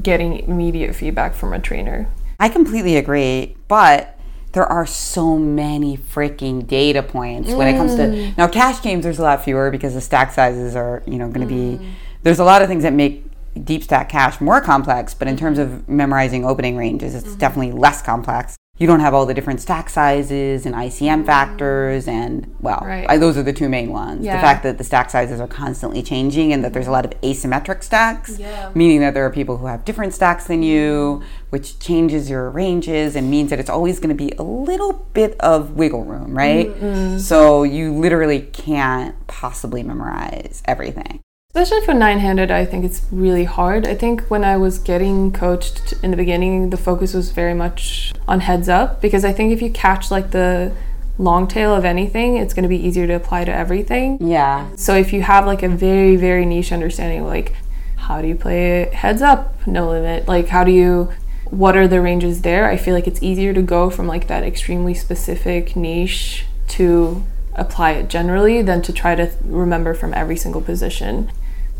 getting immediate feedback from a trainer. I completely agree, but there are so many freaking data points when it comes to mm. now cash games. There's a lot fewer because the stack sizes are you know going to be. There's a lot of things that make deep stack cash more complex, but in terms mm-hmm. of memorizing opening ranges, it's mm-hmm. definitely less complex. You don't have all the different stack sizes and ICM mm. factors, and well, Right. I, those are the two main ones. The fact that the stack sizes are constantly changing and that there's a lot of asymmetric stacks, Yeah. meaning that there are people who have different stacks than you, which changes your ranges and means that it's always going to be a little bit of wiggle room, right? So you literally can't possibly memorize everything. Especially for nine handed, I think it's really hard. I think when I was getting coached in the beginning, the focus was very much on heads up because I think if you catch like the long tail of anything, it's going to be easier to apply to everything. Yeah. So if you have like a very, very niche understanding, like how do you play heads up, no limit? Like how do you, what are the ranges there? I feel like it's easier to go from like that extremely specific niche to apply it generally than to try to remember from every single position.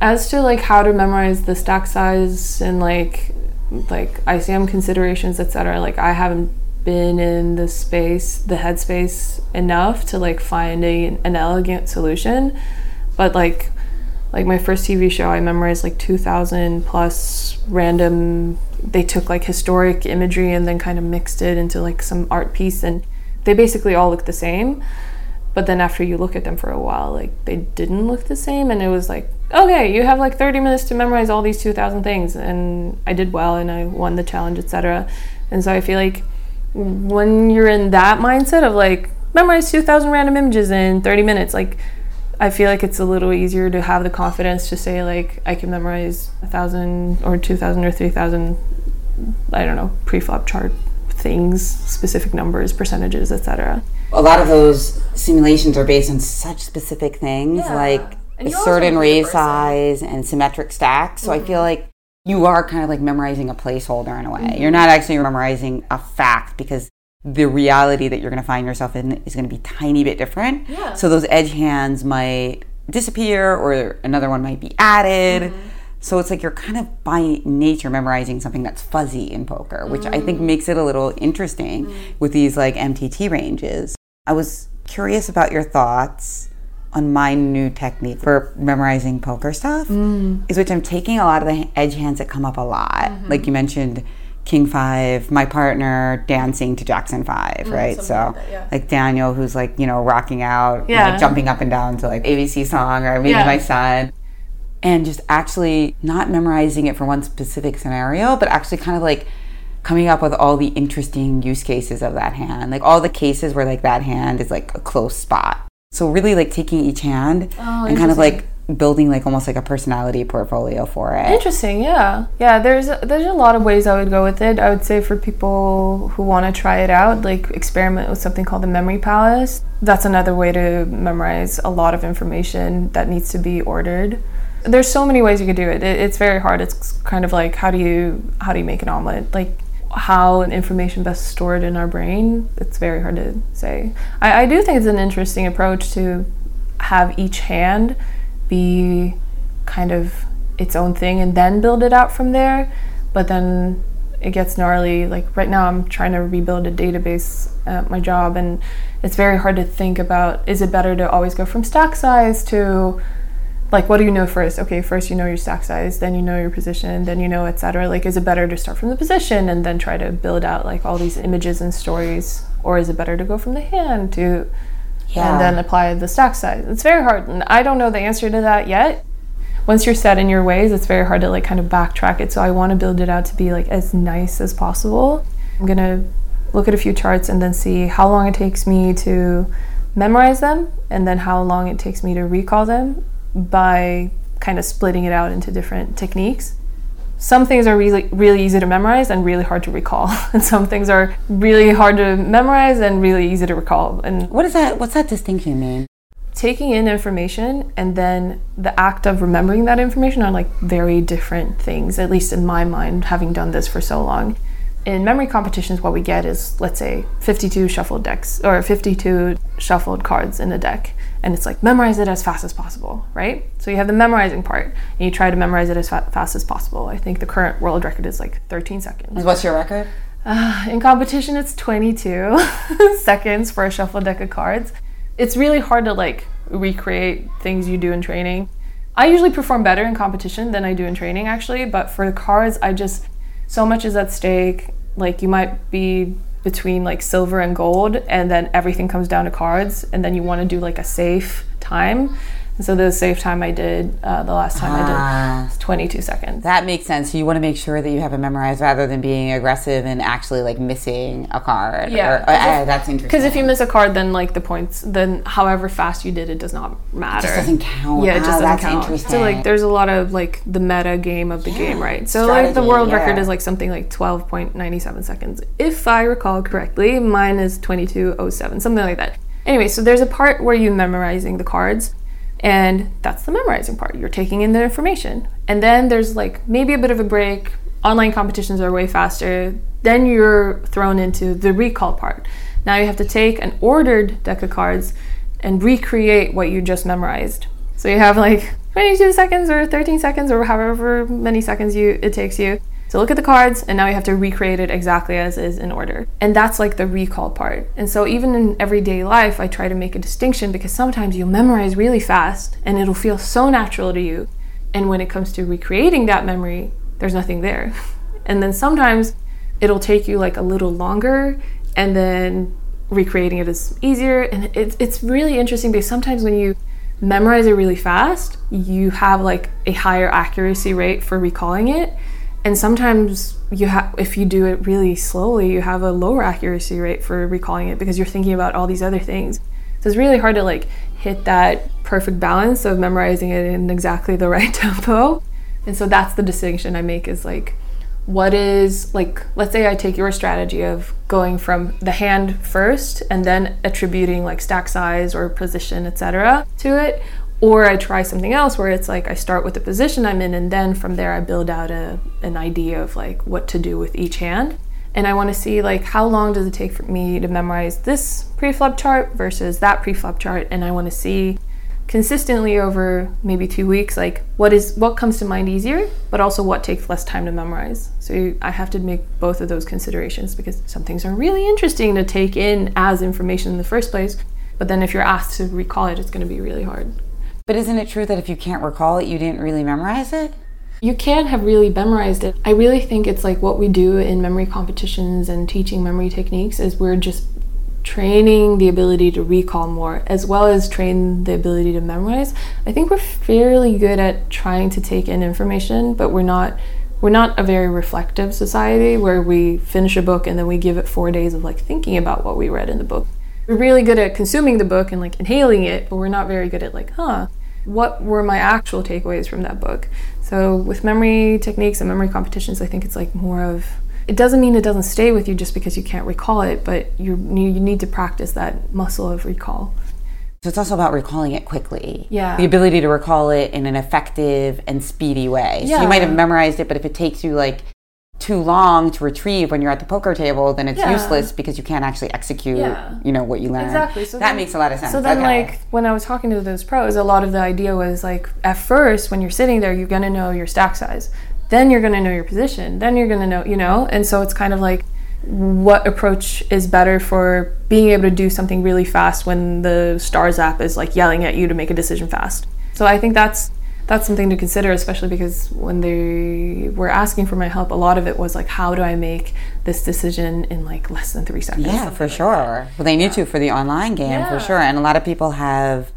As to like how to memorize the stack size and like like ICM considerations, etc. Like I haven't been in the space, the headspace enough to like find a, an elegant solution. But like like my first TV show, I memorized like 2,000 plus random. They took like historic imagery and then kind of mixed it into like some art piece, and they basically all look the same. But then after you look at them for a while, like they didn't look the same, and it was like, okay, you have like 30 minutes to memorize all these 2,000 things, and I did well, and I won the challenge, etc. And so I feel like when you're in that mindset of like memorize 2,000 random images in 30 minutes, like I feel like it's a little easier to have the confidence to say like I can memorize a thousand or two thousand or three thousand, I don't know, pre-flop chart things, specific numbers, percentages, etc. A lot of those simulations are based on such specific things, Yeah. like a certain raise size and symmetric stacks. So I Mm-hmm. feel like you are kind of like memorizing a placeholder in a way. Mm-hmm. You're not actually memorizing a fact because the reality that you're going to find yourself in is going to be tiny bit different. Yeah. So those edge hands might disappear or another one might be added. Mm-hmm. So it's like you're kind of by nature memorizing something that's fuzzy in poker, which I Mm. think makes it a little interesting with these like MTT ranges. I was curious about your thoughts on my new technique for memorizing poker stuff, mm. is which I'm taking a lot of the edge hands that come up a lot. Mm-hmm. Like you mentioned, King Five, my partner dancing to Jackson Five, mm, right? So, like Daniel, who's like, you know, rocking out, Yeah. jumping up and down to like ABC song or maybe Yeah. my son and just actually not memorizing it for one specific scenario, but actually kind of like coming up with all the interesting use cases of that hand. Like all the cases where like that hand is like a close spot. So really like taking each hand Oh, and kind of like building like almost like a personality portfolio for it. Interesting, yeah, yeah. There's there's a lot of ways I would go with it. I would say for people who want to try it out, like experiment with something called the memory palace. That's another way to memorize a lot of information that needs to be ordered. There's so many ways you could do it. it it's very hard. It's kind of like how do you how do you make an omelet? Like how information best stored in our brain. It's very hard to say. I, I do think it's an interesting approach to have each hand be kind of its own thing and then build it out from there. But then it gets gnarly. Like right now, I'm trying to rebuild a database at my job, and it's very hard to think about is it better to always go from stack size to like what do you know first? Okay first you know your stack size then you know your position then you know etc like is it better to start from the position and then try to build out like all these images and stories? Or is it better to go from the hand to Yeah. and then apply the stack size? It's very hard and i don't know the answer to that yet. Once you're set in your ways it's very hard to like kind of backtrack it. So i want to build it out to be like as nice as possible. I'm gonna look at a few charts and then see how long it takes me to memorize them and then how long it takes me to recall them by kind of splitting it out into different techniques some things are really really easy to memorize and really hard to recall and some things are really hard to memorize and really easy to recall and What is that? What's that distinction mean? taking in information and then the act of remembering that information are like very different things at least in my mind having done this for so long in memory competitions what we get is let's say 52 shuffled decks or 52 shuffled cards in a deck and it's like memorize it as fast as possible right? So you have the memorizing part and you try to memorize it as fa- fast as possible. I think the current world record is like 13 seconds. What's your record? Uh, in competition it's 22 seconds for a shuffled deck of cards. It's really hard to like recreate things you do in training. I usually perform better in competition than i do in training actually but for the cards i just so much is at stake. Like you might be between like silver and gold and then everything comes down to cards and then you want to do like a safe time And so the safe time I did uh, the last time I did Ah. was 22 seconds. That makes sense. So you want to make sure that you have it memorized rather than being aggressive and actually like missing a card. Yeah. Or- uh, that's interesting. Because if you miss a card, then like the points, then however fast you did it does not matter. just doesn't count. Yeah, it just Ah, doesn't that's count. interesting. So like, there's a lot of like the meta game of the game, right? So like the strategy, world record is like something like 12.97 seconds, if I recall correctly. Mine is 22.07, something like that. Anyway, so there's a part where you're memorizing the cards, and that's the memorizing part. You're taking in the information, and then there's like maybe a bit of a break. Online competitions are way faster. Then you're thrown into the recall part. Now you have to take an ordered deck of cards and recreate what you just memorized. So you have like 22 seconds or 13 seconds or however many seconds you it takes you to look at the cards and now you have to recreate it exactly as is in order. And that's like the recall part. And so even in everyday life I try to make a distinction because sometimes you'll memorize really fast and it'll feel so natural to you. And when it comes to recreating that memory, there's nothing there. And then sometimes it'll take you like a little longer and then recreating it is easier and it's it's really interesting because sometimes when you memorize it really fast you have like a higher accuracy rate for recalling it and sometimes you have if you do it really slowly you have a lower accuracy rate for recalling it because you're thinking about all these other things. So it's really hard to like hit that perfect balance of memorizing it in exactly the right tempo. And so that's the distinction i make is like what is like let's say i take your strategy of going from the hand first and then attributing like stack size or position etc to it or i try something else where it's like i start with the position i'm in and then from there i build out a, an idea of like what to do with each hand. And i want to see like how long does it take for me to memorize this preflop chart versus that preflop chart? And i want to see consistently over maybe two weeks like what is what comes to mind easier but also what takes less time to memorize. So you, i have to make both of those considerations because some things are really interesting to take in as information in the first place. But then if you're asked to recall it it's going to be really hard but isn't it true that if you can't recall it, you didn't really memorize it? you can't have really memorized it. I really think it's like what we do in memory competitions and teaching memory techniques is we're just training the ability to recall more as well as train the ability to memorize. I think we're fairly good at trying to take in information, but we're not we're not a very reflective society where we finish a book and then we give it 4 days of like thinking about what we read in the book. We're really good at consuming the book and like inhaling it, but we're not very good at like, huh, what were my actual takeaways from that book? So with memory techniques and memory competitions, I think it's like more of it doesn't mean it doesn't stay with you just because you can't recall it, but you you need to practice that muscle of recall. So it's also about recalling it quickly. Yeah. The ability to recall it in an effective and speedy way. So Yeah. you might have memorized it, but if it takes you like too long to retrieve when you're at the poker table, then it's Yeah. useless because you can't actually execute, Yeah. you know, what you learned. Exactly. So that then- makes a lot of sense. So then, Okay. like when I was talking to those pros, a lot of the idea was like at first when you're sitting there, you're gonna know your stack size, then you're gonna know your position, then you're gonna know, you know, and so it's kind of like what approach is better for being able to do something really fast when the stars app is like yelling at you to make a decision fast. So I think that's that's something to consider, especially because when they were asking for my help, a lot of it was like, how do I make this decision in like less than three seconds? Yeah, for sure. Well, they need to for the online game Yeah. for sure. And a lot of people have,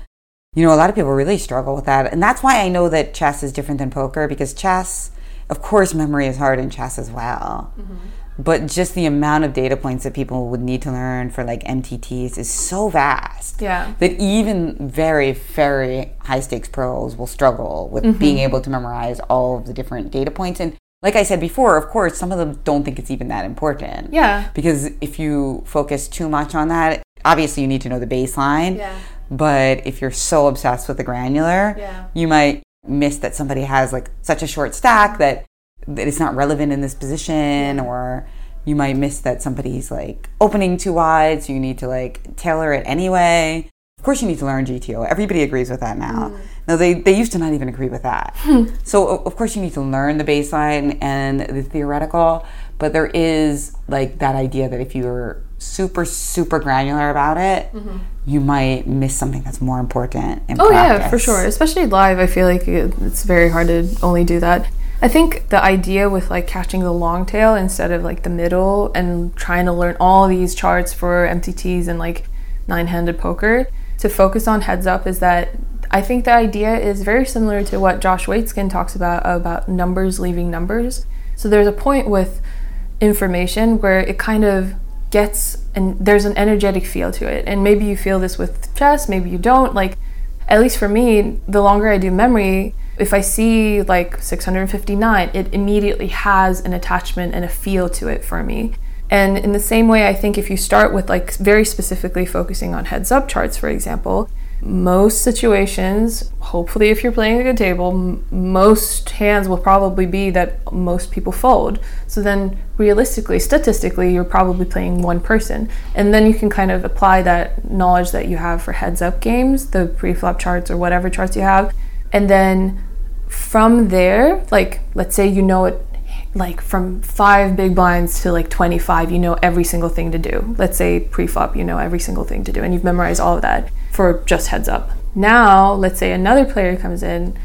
you know, a lot of people really struggle with that. And that's why I know that chess is different than poker because chess, of course, memory is hard in chess as well. Mm-hmm. But just the amount of data points that people would need to learn for like MTTs is so vast Yeah. that even very, very high stakes pros will struggle with mm-hmm. being able to memorize all of the different data points. And like I said before, of course, some of them don't think it's even that important. Yeah. Because if you focus too much on that, obviously you need to know the baseline. Yeah. But if you're so obsessed with the granular, Yeah. you might miss that somebody has like such a short stack that, that it's not relevant in this position or you might miss that somebody's like opening too wide, so you need to like tailor it anyway. Of course, you need to learn GTO. Everybody agrees with that now. Mm. No, they, they used to not even agree with that. so, of course, you need to learn the baseline and the theoretical, but there is like that idea that if you're super, super granular about it, mm-hmm. you might miss something that's more important in Oh yeah, for sure. Especially live, I feel like it's very hard to only do that. I think the idea with like catching the long tail instead of like the middle and trying to learn all these charts for MTTs and like nine-handed poker to focus on heads up is that I think the idea is very similar to what Josh Waitzkin talks about about numbers leaving numbers. So there's a point with information where it kind of gets and there's an energetic feel to it. And maybe you feel this with chess, maybe you don't. Like at least for me, the longer I do memory, if I see like 659, it immediately has an attachment and a feel to it for me. And in the same way, I think if you start with like very specifically focusing on heads up charts, for example, most situations, hopefully, if you're playing a good table, m- most hands will probably be that most people fold. So then, realistically, statistically, you're probably playing one person. And then you can kind of apply that knowledge that you have for heads up games, the pre flop charts or whatever charts you have. And then from there, like, let's say you know it like from five big blinds to like 25, you know every single thing to do. Let's say pre flop, you know every single thing to do, and you've memorized all of that for just heads up. Now, let's say another player comes in,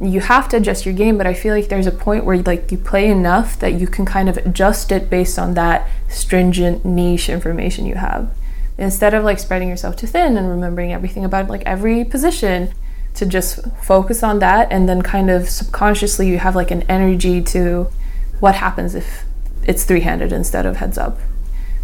you have to adjust your game, but I feel like there's a point where like you play enough that you can kind of adjust it based on that stringent niche information you have. Instead of like spreading yourself too thin and remembering everything about like every position, to just focus on that and then kind of subconsciously you have like an energy to what happens if it's three-handed instead of heads up.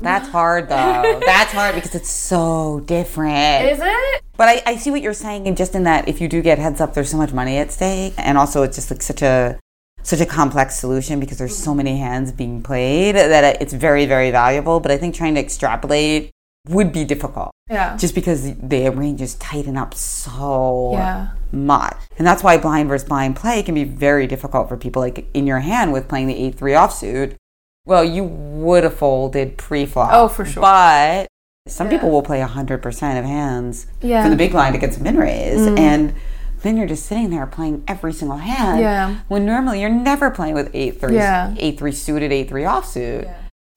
That's hard though. That's hard because it's so different. Is it? But I, I see what you're saying, and just in that, if you do get heads up, there's so much money at stake, and also it's just like such a such a complex solution because there's so many hands being played that it's very very valuable. But I think trying to extrapolate would be difficult. Yeah. Just because the ranges tighten up so Yeah. much, and that's why blind versus blind play can be very difficult for people. Like in your hand with playing the eight three offsuit, well, you would have folded pre-flop. Oh, for sure. But some Yeah. people will play 100% of hands Yeah. for the big blind against min raise. Mm. And then you're just sitting there playing every single hand. Yeah. When normally you're never playing with 8 3, Yeah. 8 3 suited, 8 3 offsuit.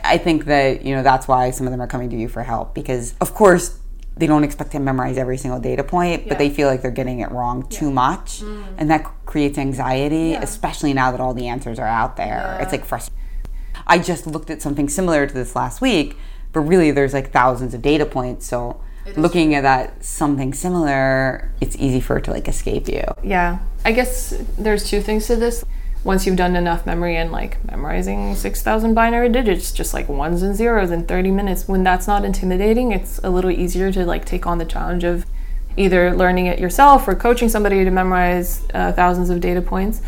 I think that, you know, that's why some of them are coming to you for help because, of course, they don't expect to memorize every single data point, but they feel like they're getting it wrong too much. Mm. And that creates anxiety, especially now that all the answers are out there. It's like frustrating. I just looked at something similar to this last week, but really there's like thousands of data points. So looking at that something similar, it's easy for it to like escape you. Yeah. I guess there's two things to this. Once you've done enough memory and like memorizing 6,000 binary digits, just like ones and zeros in 30 minutes, when that's not intimidating, it's a little easier to like take on the challenge of either learning it yourself or coaching somebody to memorize uh, thousands of data points.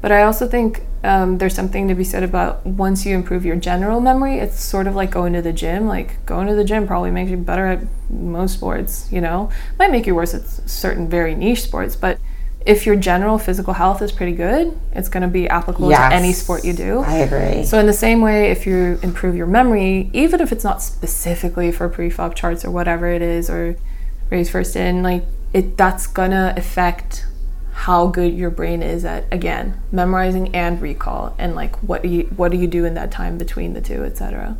But I also think um, there's something to be said about once you improve your general memory, it's sort of like going to the gym. Like going to the gym probably makes you better at most sports, you know? Might make you worse at certain very niche sports, but if your general physical health is pretty good, it's going to be applicable to any sport you do. I agree. So in the same way, if you improve your memory, even if it's not specifically for preflop charts or whatever it is, or raise first in, like it, that's gonna affect how good your brain is at again memorizing and recall, and like what do you what do you do in that time between the two, etc.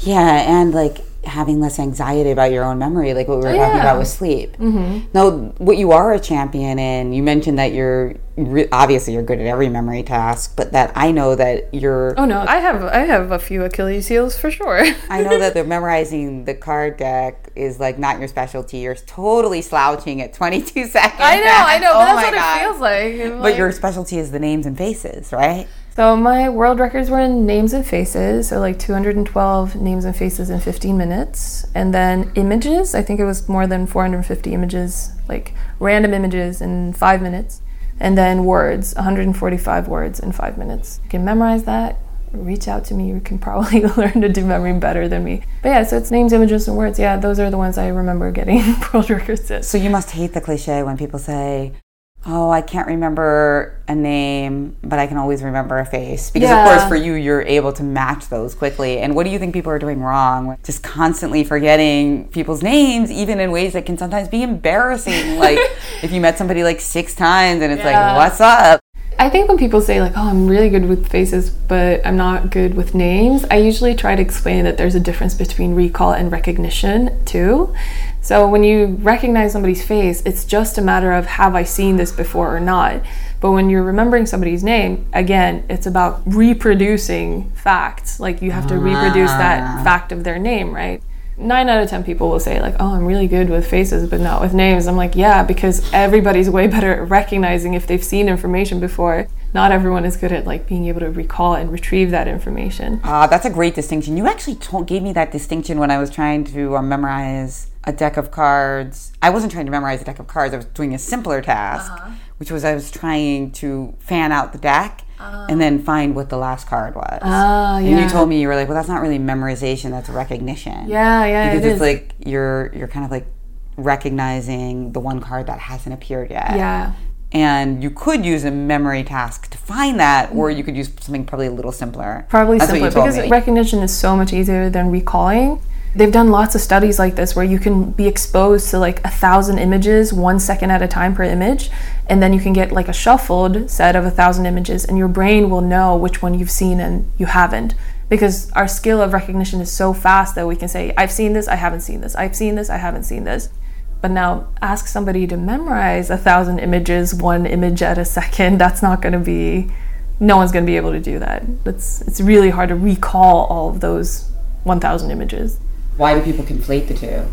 Yeah, and like having less anxiety about your own memory, like what we were talking yeah. about with sleep. Mm-hmm. Now, what you are a champion in, you mentioned that you're re- obviously you're good at every memory task, but that I know that you're. Oh no, I have I have a few Achilles heels for sure. I know that the memorizing the card deck is like not your specialty. You're totally slouching at 22 seconds. I know, I know, Oh but that's what God. it feels like. But like- your specialty is the names and faces, right? So my world records were in names and faces, so like 212 names and faces in 15 minutes. And then images, I think it was more than 450 images, like random images in 5 minutes. And then words, 145 words in 5 minutes. You can memorize that. Reach out to me. You can probably learn to do memory better than me. But yeah, so it's names, images, and words. Yeah, those are the ones I remember getting world records in. So you must hate the cliche when people say, "Oh, I can't remember a name, but I can always remember a face." Because of course, for you, you're able to match those quickly. And what do you think people are doing wrong? Just constantly forgetting people's names, even in ways that can sometimes be embarrassing. like if you met somebody like six times and it's Yeah. like, "What's up?" I think when people say like, "Oh, I'm really good with faces, but I'm not good with names," I usually try to explain that there's a difference between recall and recognition too. So when you recognize somebody's face, it's just a matter of have I seen this before or not. But when you're remembering somebody's name, again, it's about reproducing facts. Like you have to reproduce that ah. fact of their name, right? Nine out of ten people will say like, "Oh, I'm really good with faces, but not with names." I'm like, "Yeah, because everybody's way better at recognizing if they've seen information before. Not everyone is good at like being able to recall and retrieve that information." Ah, that's a great distinction. You actually told, gave me that distinction when I was trying to uh, memorize a deck of cards. I wasn't trying to memorize a deck of cards. I was doing a simpler task, which was I was trying to fan out the deck and then find what the last card was. Ah, And you told me you were like, well, that's not really memorization. That's recognition. Yeah, yeah, because it it's is. like you're you're kind of like recognizing the one card that hasn't appeared yet. yeah. And you could use a memory task to find that, or you could use something probably a little simpler. Probably That's simpler because me. recognition is so much easier than recalling. They've done lots of studies like this where you can be exposed to like a thousand images one second at a time per image, and then you can get like a shuffled set of a thousand images, and your brain will know which one you've seen and you haven't. Because our skill of recognition is so fast that we can say, I've seen this, I haven't seen this, I've seen this, I haven't seen this. But now ask somebody to memorize a thousand images, one image at a second, that's not going to be no one's going to be able to do that. It's it's really hard to recall all of those 1000 images. Why do people conflate the two?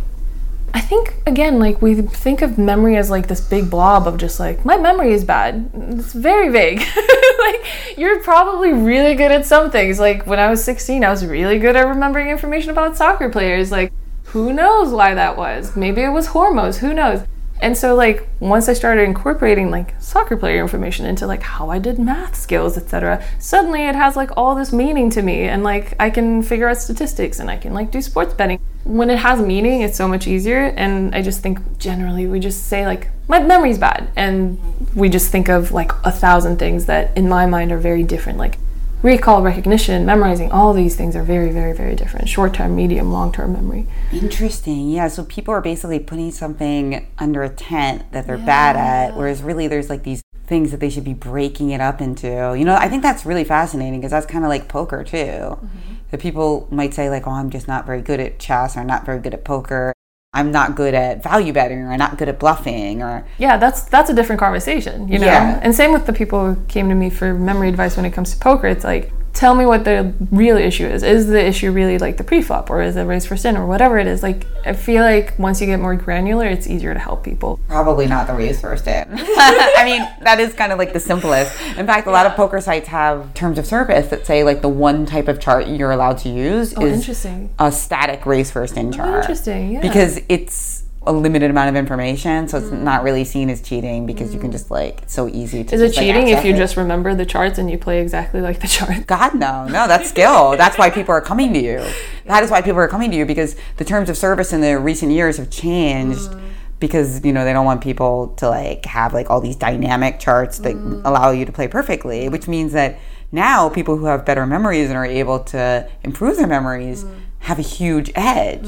I think again like we think of memory as like this big blob of just like my memory is bad. It's very vague. like you're probably really good at some things. Like when I was 16, I was really good at remembering information about soccer players. Like who knows why that was? Maybe it was hormones, who knows? And so like once I started incorporating like soccer player information into like how I did math skills, etc., suddenly it has like all this meaning to me and like I can figure out statistics and I can like do sports betting. When it has meaning, it's so much easier and I just think generally we just say like my memory's bad and we just think of like a thousand things that in my mind are very different like recall, recognition, memorizing, all these things are very very very different. Short-term, medium, long-term memory. Interesting. Yeah. So people are basically putting something under a tent that they're bad at, whereas really there's like these things that they should be breaking it up into. You know, I think that's really fascinating because that's kind of like poker too. Mm-hmm. That people might say like, "Oh, I'm just not very good at chess, or not very good at poker. I'm not good at value betting, or I'm not good at bluffing, or yeah that's that's a different conversation you know Yeah. and same with the people who came to me for memory advice when it comes to poker it's like tell me what the real issue is is the issue really like the pre-flop or is it raise first in or whatever it is like i feel like once you get more granular it's easier to help people Probably not the raise first in. I mean, that is kind of like the simplest. In fact, a lot of poker sites have terms of service that say like the one type of chart you're allowed to use oh is interesting a static raise first in oh, chart. Oh, interesting yeah Because it's a limited amount of information, so it's mm. not really seen as cheating because you can mm. just like it's so easy to is it just, like, cheating if you it. just remember the charts and you play exactly like the chart? God no, no, that's skill. That's why people are coming to you. That is why people are coming to you because the terms of service in the recent years have changed mm. because you know they don't want people to like have like all these dynamic charts that allow you to play perfectly, which means that now people who have better memories and are able to improve their memories have a huge edge.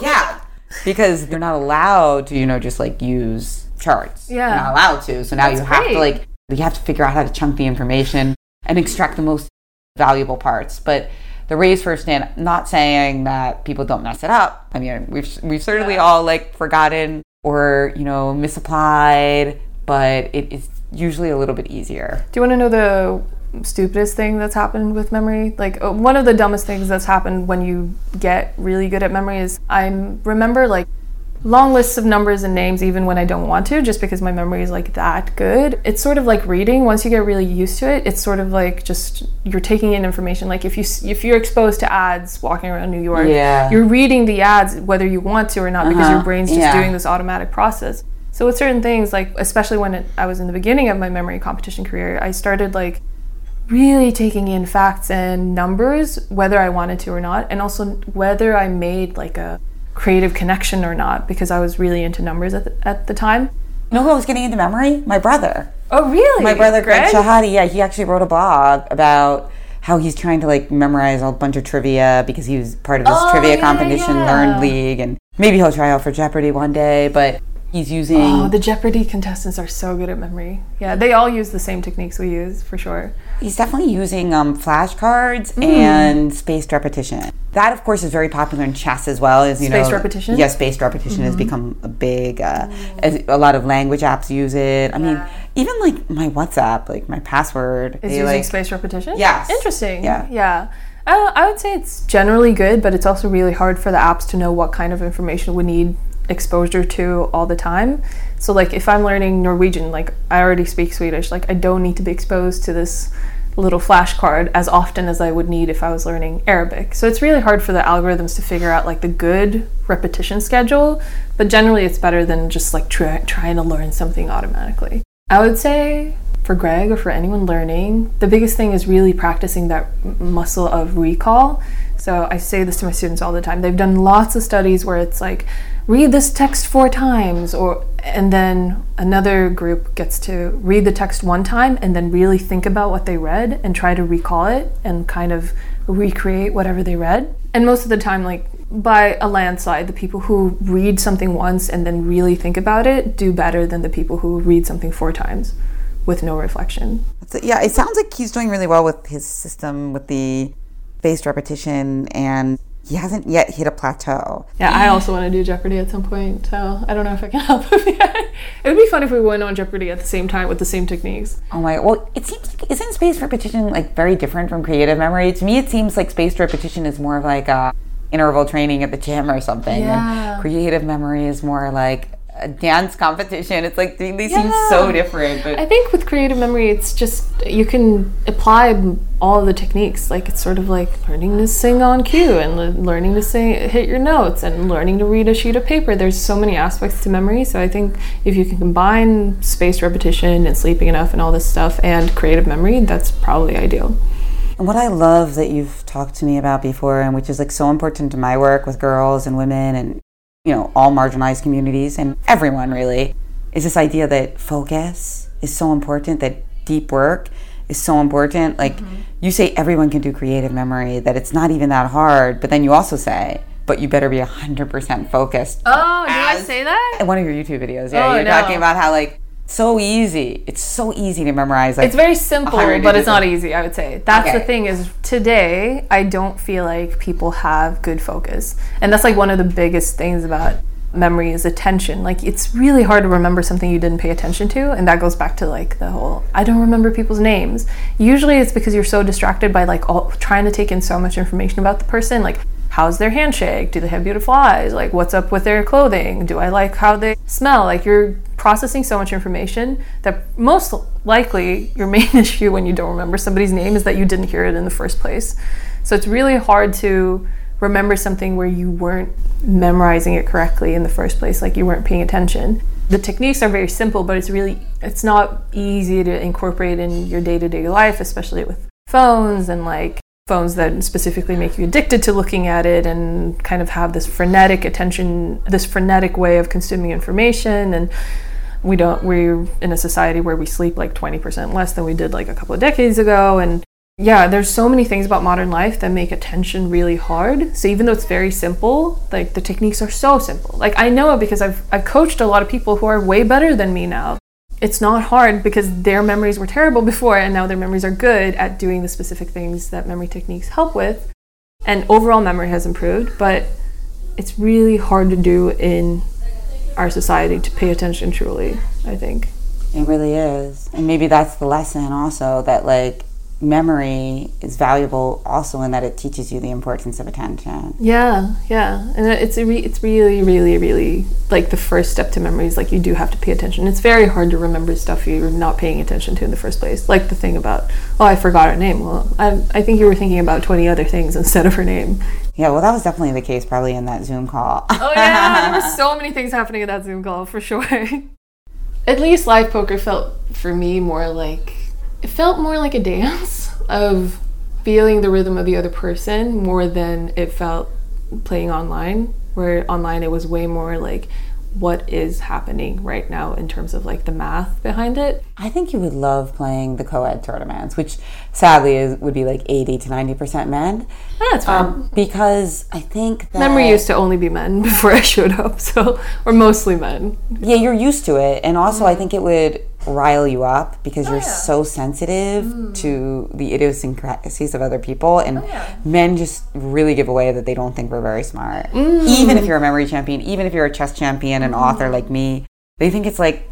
yeah, because they're not allowed to, you know, just like use charts. Yeah. they're not allowed to. So now you have to like you have to figure out how to chunk the information and extract the most valuable parts. But the raise first in, not saying that people don't mess it up. I mean, we've we've certainly all like forgotten or you know misapplied, but it is usually a little bit easier. Do you want to know the stupidest thing that's happened with memory? Like uh, one of the dumbest things that's happened when you get really good at memory is I remember like long lists of numbers and names even when I don't want to just because my memory is like that good. It's sort of like reading once you get really used to it. It's sort of like just you're taking in information like if you if you're exposed to ads walking around New York, Yeah. you're reading the ads whether you want to or not because your Uh-huh. brain's just Yeah. doing this automatic process. So with certain things, like especially when it, I was in the beginning of my memory competition career, I started like really taking in facts and numbers, whether I wanted to or not, and also whether I made like a creative connection or not, because I was really into numbers at the, at the time. You know who I was getting into memory? My brother. Oh, really? My brother Greg Shahade, yeah, he actually wrote a blog about how he's trying to like memorize a bunch of trivia because he was part of this Oh, trivia yeah, competition, yeah. LearnedLeague, and maybe he'll try out for Jeopardy one day. But he's using Oh, the Jeopardy contestants are so good at memory. Yeah, they all use the same techniques we use for sure. he's definitely using um, flashcards Mm. and spaced repetition. That, of course, is very popular in chess as well. As you Spaced know, repetition? Mm-hmm. Yes, spaced repetition has become a big. Uh, as a lot of language apps use it. I mean, even like my WhatsApp, like my password, Is using like spaced repetition? Yes. Interesting. Yeah. Yeah. Uh, I would say it's generally good, but it's also really hard for the apps to know what kind of information we need exposure to all the time. So, like, if I'm learning Norwegian, like, I already speak Swedish, like, I don't need to be exposed to this little flashcard as often as I would need if I was learning Arabic. So, it's really hard for the algorithms to figure out, like, the good repetition schedule, but generally it's better than just, like, try- trying to learn something automatically. I would say for Greg or for anyone learning, the biggest thing is really practicing that muscle of recall. So I say this to my students all the time. They've done lots of studies where it's like read this text four times or and then another group gets to read the text one time and then really think about what they read and try to recall it and kind of recreate whatever they read. And most of the time like by a landslide, the people who read something once and then really think about it do better than the people who read something four times with no reflection. Yeah, it sounds like he's doing really well with his system with the spaced repetition, and he hasn't yet hit a plateau. Yeah, I also want to do Jeopardy at some point, so I don't know if I can help him yet. It would be fun if we went on Jeopardy at the same time with the same techniques. Oh my! Well, it seems like isn't spaced repetition like very different from creative memory? To me, it seems like spaced repetition is more of like a interval training at the gym or something. Yeah. And creative memory is more like a dance competition. It's like they, they seem so different. But I think with creative memory, it's just you can apply all the techniques. Like it's sort of like learning to sing on cue and learning to sing, hit your notes, and learning to read a sheet of paper. There's so many aspects to memory. So I think if you can combine spaced repetition and sleeping enough and all this stuff and creative memory, that's probably ideal. And what I love that you've talked to me about before, and which is like so important to my work with girls and women and, you know, all marginalized communities and everyone really, is this idea that focus is so important, that deep work is so important. Like mm-hmm. you say, everyone can do creative memory, that it's not even that hard, but then you also say, but you better be 100% focused. Oh, did I say that? In one of your YouTube videos, yeah, Oh, you're no. talking about how like so easy. It's so easy to memorize. Like It's very simple, but it's not easy, I would say. That's the thing is today I don't feel like people have good focus. And that's like one of the biggest things about memory is attention. Like it's really hard to remember something you didn't pay attention to and that goes back to like the whole I don't remember people's names. Usually it's because you're so distracted by like all trying to take in so much information about the person like how's their handshake? Do they have beautiful eyes? Like, what's up with their clothing? Do I like how they smell? Like, you're processing so much information that most likely your main issue when you don't remember somebody's name is that you didn't hear it in the first place. So it's really hard to remember something where you weren't memorizing it correctly in the first place, like you weren't paying attention. The techniques are very simple, but it's really it's not easy to incorporate in your day-to-day life, especially with phones and like phones that specifically make you addicted to looking at it and kind of have this frenetic attention this frenetic way of consuming information and we don't we're in a society where we sleep like 20% less than we did like a couple of decades ago and yeah there's so many things about modern life that make attention really hard. So even though it's very simple like the techniques are so simple. Like i know it because i've i've coached a lot of people who are way better than me now. It's not hard because their memories were terrible before and now their memories are good at doing the specific things that memory techniques help with. And overall memory has improved but it's really hard to do in our society to pay attention truly i think It really is. And maybe that's the lesson also that like memory is valuable also in that it teaches you the importance of attention. yeah yeah and it's a re- it's really really really like the first step to memory is like you do have to pay attention it's very hard to remember stuff you're not paying attention to in the first place like the thing about oh i forgot her name well i, I think you were thinking about 20 other things instead of her name Yeah, well that was definitely the case probably in that Zoom call. Oh yeah, there were so many things happening in that Zoom call for sure. At least live poker felt for me more like it felt more like a dance of feeling the rhythm of the other person more than it felt playing online. Where online it was way more like what is happening right now in terms of like the math behind it. I think you would love playing the co-ed tournaments, which sadly is would be like 80 to 90% men. That's fine. Um, because I think that Memory used to only be men before I showed up, so or mostly men. Yeah, you're used to it. And also, I think it would rile you up because oh, you're so sensitive mm. to the idiosyncrasies of other people. And oh, men just really give away that they don't think we're very smart. Mm. Even if you're a memory champion, even if you're a chess champion, an mm-hmm. author like me, they think it's like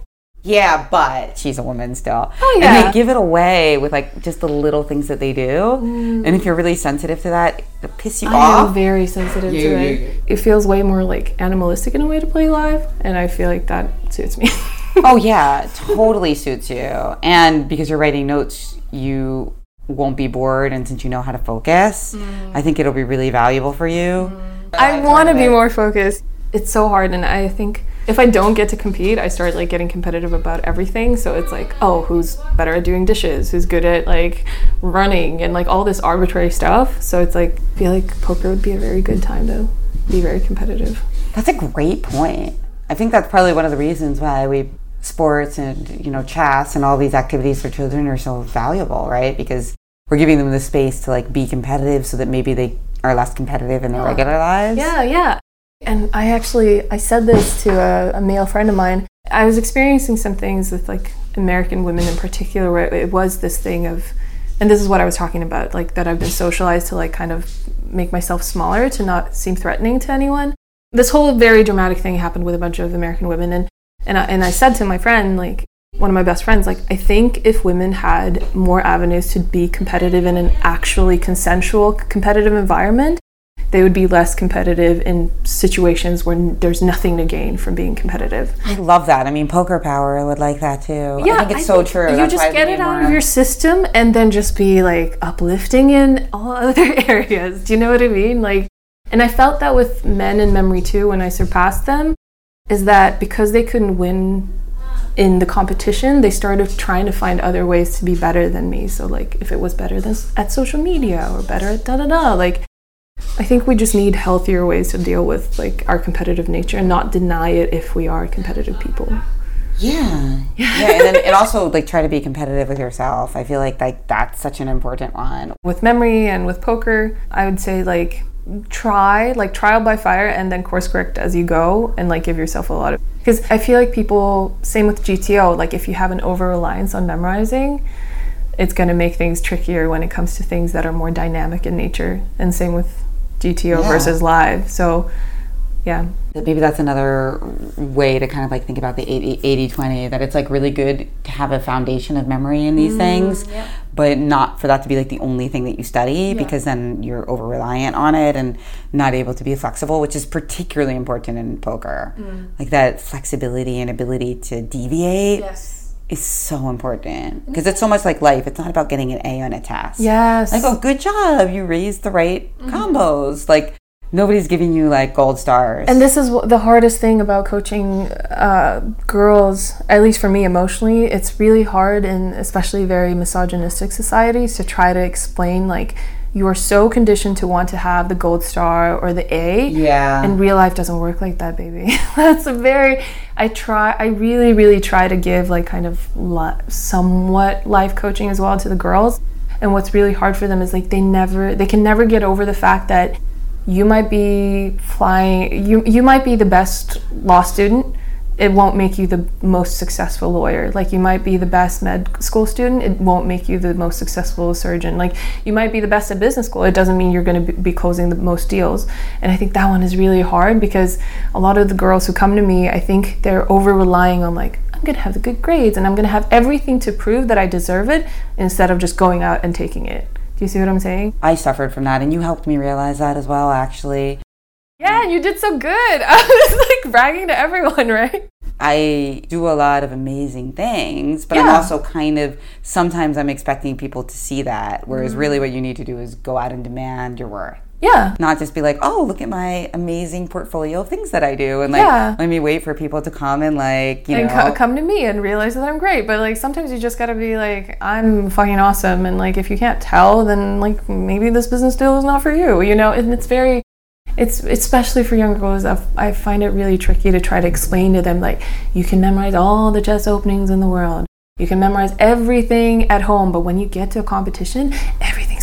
yeah, but she's a woman still. Oh, And yeah. they give it away with like just the little things that they do. Mm. And if you're really sensitive to that, it'll piss you I off. am very sensitive Yeah, to yeah, it. yeah. It feels way more like animalistic in a way to play live, and I feel like that suits me. oh yeah, totally suits you. And because you're writing notes, you won't be bored and since you know how to focus, I think it'll be really valuable for you. Mm-hmm. I want to be more focused. It's so hard, and I think if I don't get to compete, I start like getting competitive about everything. So it's like, oh, who's better at doing dishes? Who's good at like running and like all this arbitrary stuff? So it's like, I feel like poker would be a very good time to be very competitive. That's a great point. I think that's probably one of the reasons why we sports and you know chess and all these activities for children are so valuable, right? Because we're giving them the space to like be competitive so that maybe they are less competitive in their regular lives. Yeah, yeah. And I actually I said this to a, a male friend of mine. I was experiencing some things with like American women in particular where it was this thing of and this is what I was talking about, like that I've been socialized to like kind of make myself smaller to not seem threatening to anyone. This whole very dramatic thing happened with a bunch of American women and and I, and I said to my friend like one of my best friends like I think if women had more avenues to be competitive in an actually consensual competitive environment they would be less competitive in situations where n- there's nothing to gain from being competitive. I love that. I mean, poker power would like that too. Yeah, I think it's so think true. You That's just get it out more- of your system and then just be like uplifting in all other areas. Do you know what I mean? Like, and I felt that with men in memory too when I surpassed them, is that because they couldn't win in the competition, they started trying to find other ways to be better than me. So like, if it was better than at social media or better at da da da, like. I think we just need healthier ways to deal with like our competitive nature and not deny it if we are competitive people. Yeah. Yeah. and then and also like try to be competitive with yourself. I feel like like that's such an important one. with memory and with poker i would say like try like trial by fire and then course correct as you go and like give yourself a lot of because i feel like people same with gto like if you have an over reliance on memorizing it's going to make things trickier when it comes to things that are more dynamic in nature. And same with gto Yeah. versus live. So yeah. Maybe that's another way to kind of like think about the 80 20 that it's like really good to have a foundation of memory in these mm, things, but not for that to be like the only thing that you study because then you're over reliant on it and not able to be flexible, which is particularly important in poker. Mm. Like that flexibility and ability to deviate is so important mm. because it's so much like life. It's not about getting an A on a test. yes Like, oh, good job. You raised the right mm-hmm. combos. Like, nobody's giving you like gold stars. And this is the hardest thing about coaching uh, girls, at least for me emotionally. It's really hard in especially very misogynistic societies to try to explain like you are so conditioned to want to have the gold star or the A. yeah. And real life doesn't work like that, baby. That's a very. I try. I really, really try to give like kind of li- somewhat life coaching as well to the girls. And what's really hard for them is like they never, they can never get over the fact that you might be flying. You you might be the best law student. It won't make you the most successful lawyer. Like you might be the best med school student. It won't make you the most successful surgeon. Like you might be the best at business school. It doesn't mean you're going to be closing the most deals. And I think that one is really hard because a lot of the girls who come to me, I think they're over relying on like I'm going to have the good grades and I'm going to have everything to prove that I deserve it instead of just going out and taking it. Do you see what I'm saying? I suffered from that, and you helped me realize that as well, actually. Yeah, and you did so good. I was like bragging to everyone, right? I do a lot of amazing things, but I'm also kind of sometimes I'm expecting people to see that, whereas mm. really what you need to do is go out and demand your worth. Yeah. Not just be like, oh, look at my amazing portfolio of things that I do, and like, Yeah. let me wait for people to come and like, you and know, co- come to me and realize that I'm great. But like sometimes you just gotta be like, I'm fucking awesome. And like if you can't tell, then like maybe this business deal is not for you. You know, and it's very, it's especially for young girls. I, I find it really tricky to try to explain to them like you can memorize all the chess openings in the world. You can memorize everything at home, but when you get to a competition,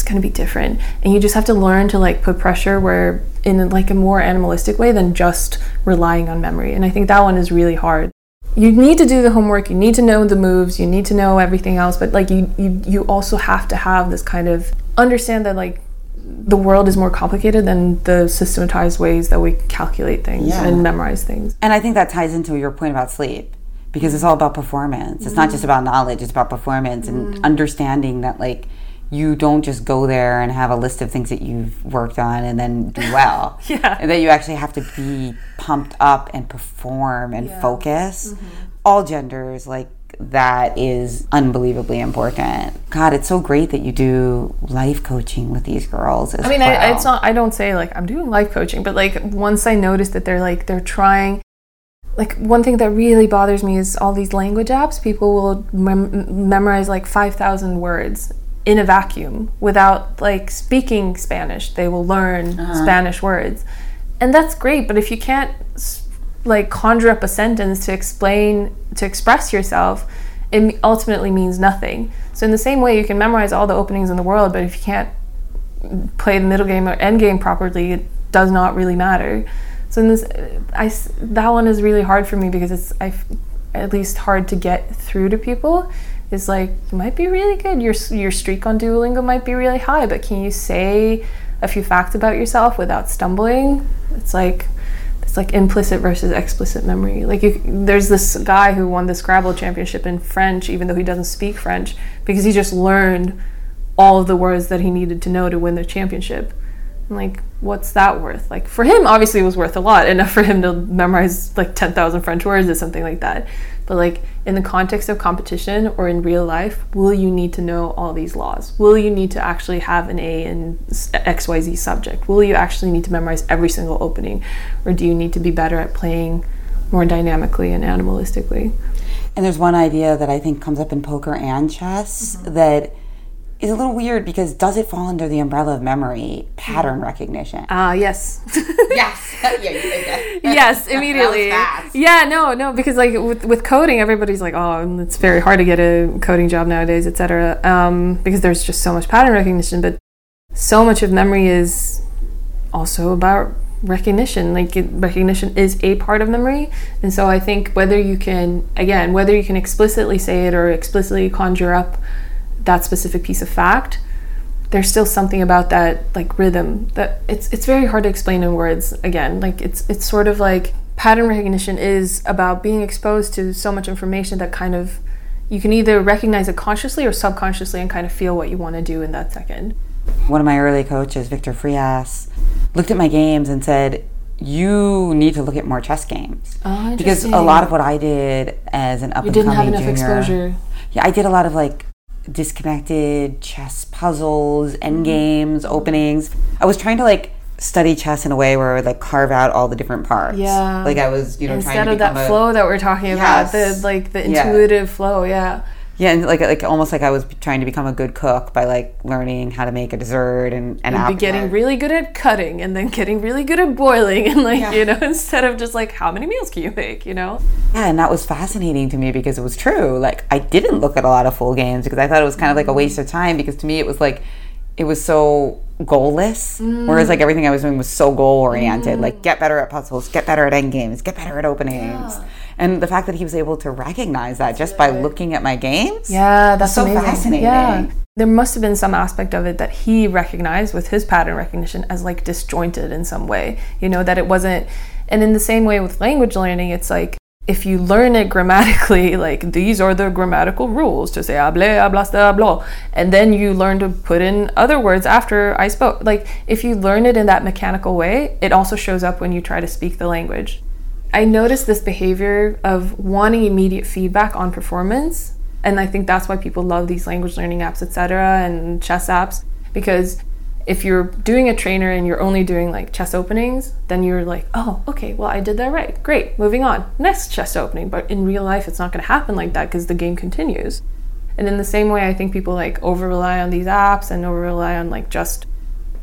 everything's going to be different. And you just have to learn to like put pressure where in like a more animalistic way than just relying on memory. And I think that one is really hard you need to do the homework you need to know the moves you need to know everything else but like you you, you also have to have this kind of understand that like the world is more complicated than the systematized ways that we calculate things Yeah. and memorize things And I think that ties into your point about sleep because it's all about performance. It's not mm-hmm. just about knowledge, it's about performance and mm-hmm. understanding that like you don't just go there and have a list of things that you've worked on and then do well. Yeah. And that you actually have to be pumped up and perform and focus. Mm-hmm. All genders, like that is unbelievably important. God, it's so great that you do life coaching with these girls. As I mean, well. I, it's not. I don't say like I'm doing life coaching, but like once I notice that they're like they're trying. Like one thing that really bothers me is all these language apps. People will mem- memorize like five thousand words in a vacuum without like speaking Spanish. They will learn uh-huh. Spanish words, and that's great. But if you can't like conjure up a sentence to explain to express yourself, it ultimately means nothing. So in the same way, you can memorize all the openings in the world, but if you can't play the middle game or end game properly, it does not really matter. So in this, I that one is really hard for me because it's I at least hard to get through to people. It's like you might be really good. Your your streak on Duolingo might be really high, but can you say a few facts about yourself without stumbling? It's like it's like implicit versus explicit memory. Like you, there's this guy who won the Scrabble championship in French, even though he doesn't speak French, because he just learned all of the words that he needed to know to win the championship. And like, what's that worth? Like for him, obviously, it was worth a lot. Enough for him to memorize like ten thousand French words or something like that. But like in the context of competition or in real life, will you need to know all these laws? Will you need to actually have an A in X Y Z subject? Will you actually need to memorize every single opening, or do you need to be better at playing more dynamically and animalistically? And there's one idea that I think comes up in poker and chess mm-hmm. that is a little weird because does it fall under the umbrella of memory pattern recognition? Ah, yes. yes. yeah, you did that. yes, immediately. Yeah, no, no, because like with, with coding, everybody's like, oh, it's very hard to get a coding job nowadays, etc. Um, because there's just so much pattern recognition, but so much of memory is also about recognition. Like recognition is a part of memory, and so I think whether you can, again, whether you can explicitly say it or explicitly conjure up that specific piece of fact there's still something about that like rhythm that it's it's very hard to explain in words again. Like it's it's sort of like pattern recognition is about being exposed to so much information that kind of you can either recognize it consciously or subconsciously and kind of feel what you want to do in that second. One of my early coaches, Victor Frias, looked at my games and said, "You need to look at more chess games." oh, because a lot of what I did as an up you and didn't have coming enough junior, exposure. Yeah, I did a lot of like disconnected chess puzzles, end Mm-hmm. games, openings. I was trying to like study chess in a way where I would like carve out all the different parts. Yeah. like I was, you know, instead trying to of that a- flow that we're talking about the like the Yeah. intuitive flow yeah Yeah, and like like almost like I was trying to become a good cook by like learning how to make a dessert and and You'd be getting really good at cutting and then getting really good at boiling and like Yeah. you know instead of just like how many meals can you make you know Yeah, and that was fascinating to me because it was true. Like I didn't look at a lot of full games because I thought it was kind of like a waste of mm. time because to me it was like it was so goalless. Whereas like mm. everything I was doing was so goal oriented. Like mm. get better at puzzles, get better at end games, get better at openings. And the fact that he was able to recognize that just by looking at my games. Yeah, that's so amazing. fascinating. Yeah. There must have been some aspect of it that he recognized with his pattern recognition as like disjointed in some way. You know, that it wasn't and in the same way with language learning, it's like if you learn it grammatically, like these are the grammatical rules to say hable, hablaste, hablo, and then you learn to put in other words after I spoke. Like if you learn it in that mechanical way, it also shows up when you try to speak the language. I noticed this behavior of wanting immediate feedback on performance, and I think that's why people love these language learning apps, etc., and chess apps because if you're doing a trainer and you're only doing like chess openings, then you're like, oh, okay, well, I did that right. Great, moving on. Next chess opening. But in real life, it's not going to happen like that because the game continues. And in the same way, I think people like over rely on these apps and over rely on like just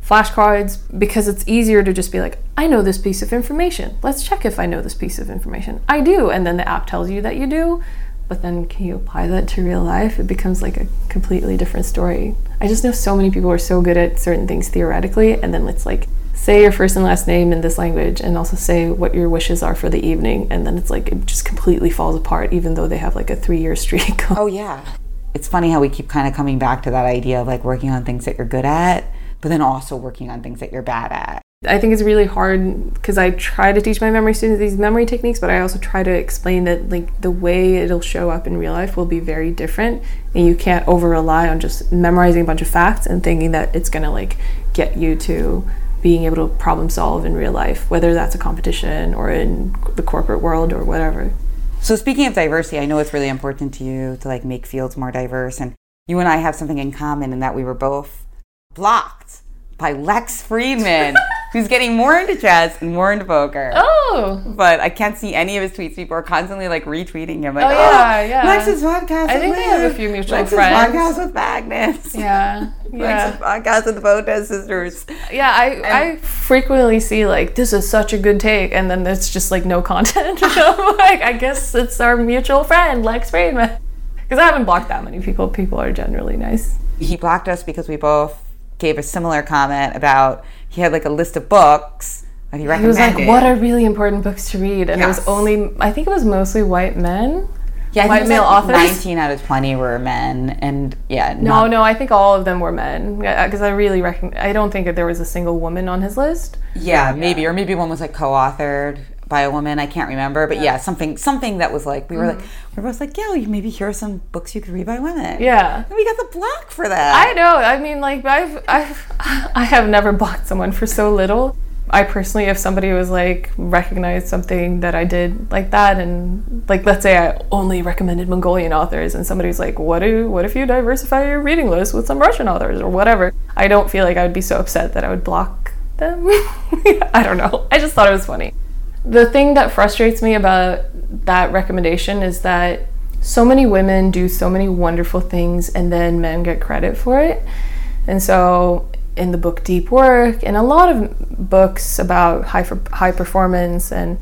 flashcards because it's easier to just be like, I know this piece of information. Let's check if I know this piece of information. I do. And then the app tells you that you do. But then can you apply that to real life? It becomes like a completely different story. I just know so many people are so good at certain things theoretically, and then it's like, say your first and last name in this language and also say what your wishes are for the evening. And then it's like, it just completely falls apart, even though they have like a three year streak. Oh yeah. It's funny how we keep kind of coming back to that idea of like working on things that you're good at, but then also working on things that you're bad at. I think it's really hard because I try to teach my memory students these memory techniques, but I also try to explain that like the way it'll show up in real life will be very different, and you can't over rely on just memorizing a bunch of facts and thinking that it's gonna like get you to being able to problem solve in real life, whether that's a competition or in the corporate world or whatever. So speaking of diversity, I know it's really important to you to like make fields more diverse and you and I have something in common in that we were both blocked by Lex Fridman, who's getting more into chess and more into poker. Oh, But I can't see any of his tweets. People are constantly like retweeting him. Like, Oh, yeah, oh, yeah. Lex's podcast. I think they have a few mutual Lex's friends. podcast with Magnus. yeah, Lex's yeah, podcast with the Botez sisters. yeah. I I frequently see like this is such a good take, and then there's just like no content. I'm like, I guess it's our mutual friend Lex Fridman. Because I haven't blocked that many people. People are generally nice. He blocked us because we both gave a similar comment about he had like a list of books that he He was like, "What are really important books to read?" And it was only I think it was mostly white men. yeah, I white it male like authors? 19 out of 20 were men, and yeah, No, not- no, I think all of them were men. Because uh, I really reckon I don't think that there was a single woman on his list. Yeah, maybe, or maybe one was like co-authored by a woman. I can't remember, but yeah, something something that was like we were like mm-hmm. we were both like, yeah, you maybe here are some books you could read by women. Yeah. and we got the block for that. I know. I mean, like I've, I've, I have never blocked someone for so little. I personally, if somebody was like recognized something that I did like that, and like let's say I only recommended Mongolian authors, and somebody's like, "What do? What if you diversify your reading list with some Russian authors or whatever?" I don't feel like I would be so upset that I would block them. I don't know. I just thought it was funny. The thing that frustrates me about that recommendation is that so many women do so many wonderful things and then men get credit for it. And so in the book Deep Work and a lot of books about high high performance and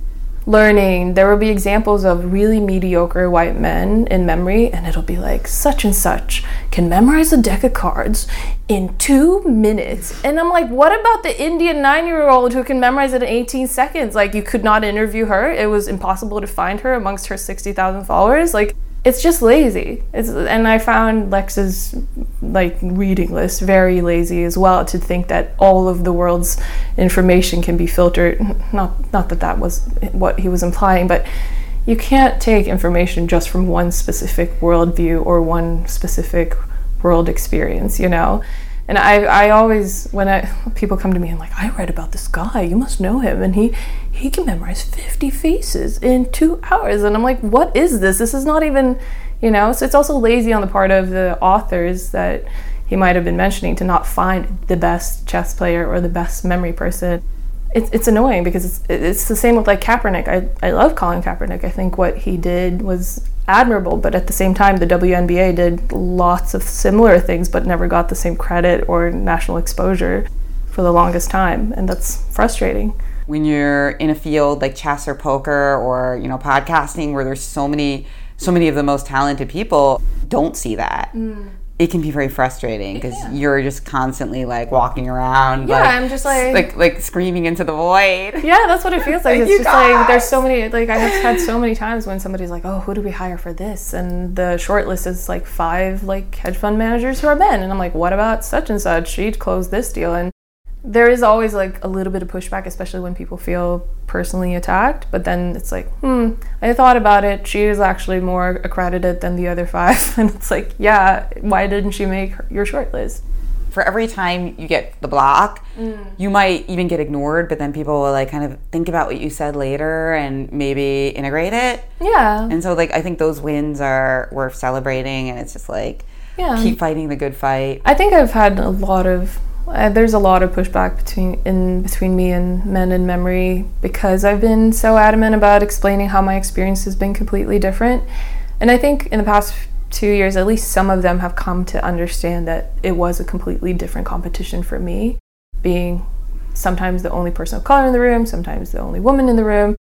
learning, there will be examples of really mediocre white men in memory, and it'll be like such and such can memorize a deck of cards in two minutes. And I'm like, what about the Indian nine year old who can memorize it in 18 seconds? Like, you could not interview her, it was impossible to find her amongst her 60,000 followers. Like, it's just lazy. It's, and I found Lex's like reading list very lazy as well to think that all of the world's information can be filtered. Not not that that was what he was implying, but you can't take information just from one specific worldview or one specific world experience. You know. And I, I always when I people come to me and like I read about this guy you must know him and he he can memorize 50 faces in two hours. And I'm like what is this? This is not even you know so it's also lazy on the part of the authors that he might have been mentioning to not find the best chess player or the best memory person. It's, it's annoying because it's it's the same with like Kaepernick. I, I love Colin Kaepernick. I think what he did was admirable but at the same time the WNBA did lots of similar things but never got the same credit or national exposure for the longest time. And that's frustrating when you're in a field like chess or poker or you know podcasting where there's so many so many of the most talented people don't see that mm. it can be very frustrating because you're just constantly like walking around Yeah, like, I'm just like- like like screaming into the void Yeah, that's what it feels like. It's just like there's so many like I have had so many times when somebody's like, "Oh, who do we hire for this?" and the short list is like five like hedge fund managers who are men, and I'm like, "What about such and such? She'd close this deal." And there is always like a little bit of pushback, especially when people feel personally attacked. But then it's like, hmm, I thought about it. She is actually more accredited than the other five, and it's like, yeah, why didn't she make her- your short list? for every time you get the block Mm. you might even get ignored but then people will like kind of think about what you said later and maybe integrate it Yeah, and so like i think those wins are worth celebrating and it's just like yeah. keep fighting the good fight I think I've had a lot of uh, there's a lot of pushback between in between me and men in memory because I've been so adamant about explaining how my experience has been completely different. And I think in the past two years, at least some of them have come to understand that it was a completely different competition for me, being sometimes the only person of color in the room, sometimes the only woman in the room,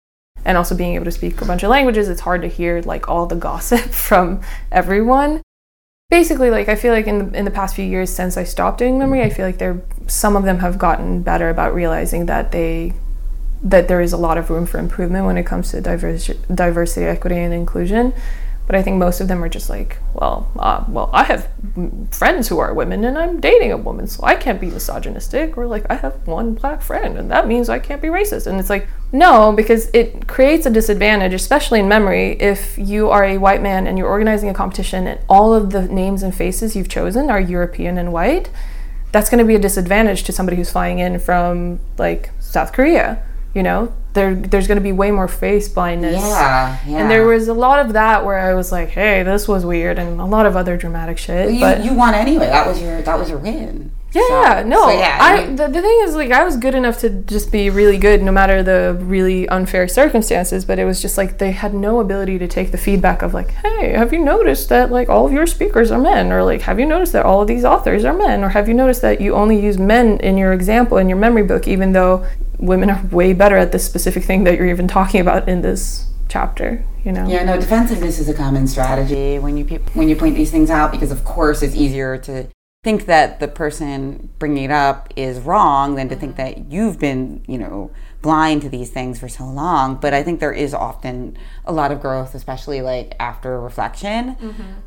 and also being able to speak a bunch of languages. It's hard to hear like all the gossip from everyone basically like i feel like in the, in the past few years since i stopped doing memory i mm-hmm. feel like there some of them have gotten better about realizing that they that there is a lot of room for improvement when it comes to diversity, diversity equity and inclusion But I think most of them are just like, well, uh, well, I have friends who are women, and I'm dating a woman, so I can't be misogynistic. Or like, I have one black friend, and that means I can't be racist. And it's like, no, because it creates a disadvantage, especially in memory, if you are a white man and you're organizing a competition, and all of the names and faces you've chosen are European and white. That's going to be a disadvantage to somebody who's flying in from like South Korea. You know, there there's going to be way more face blindness. Yeah, yeah. And there was a lot of that where I was like, "Hey, this was weird," and a lot of other dramatic shit. you, but you won anyway. That was your that was your win. Yeah, So- no. so yeah, I you- the, the thing is like I was good enough to just be really good no matter the really unfair circumstances, but it was just like they had no ability to take the feedback of like, "Hey, have you noticed that like all of your speakers are men?" or like, "Have you noticed that all of these authors are men?" or "Have you noticed that you only use men in your example in your memory book even though women are way better at this specific thing that you're even talking about in this chapter, you know?" Yeah, no, defensiveness is a common strategy when you peop when you point these things out because of course it's easier to think that the person bringing it up is wrong than to think that you've been, you know, blind to these things for so long. But I think there is often a lot of growth, especially like after reflection.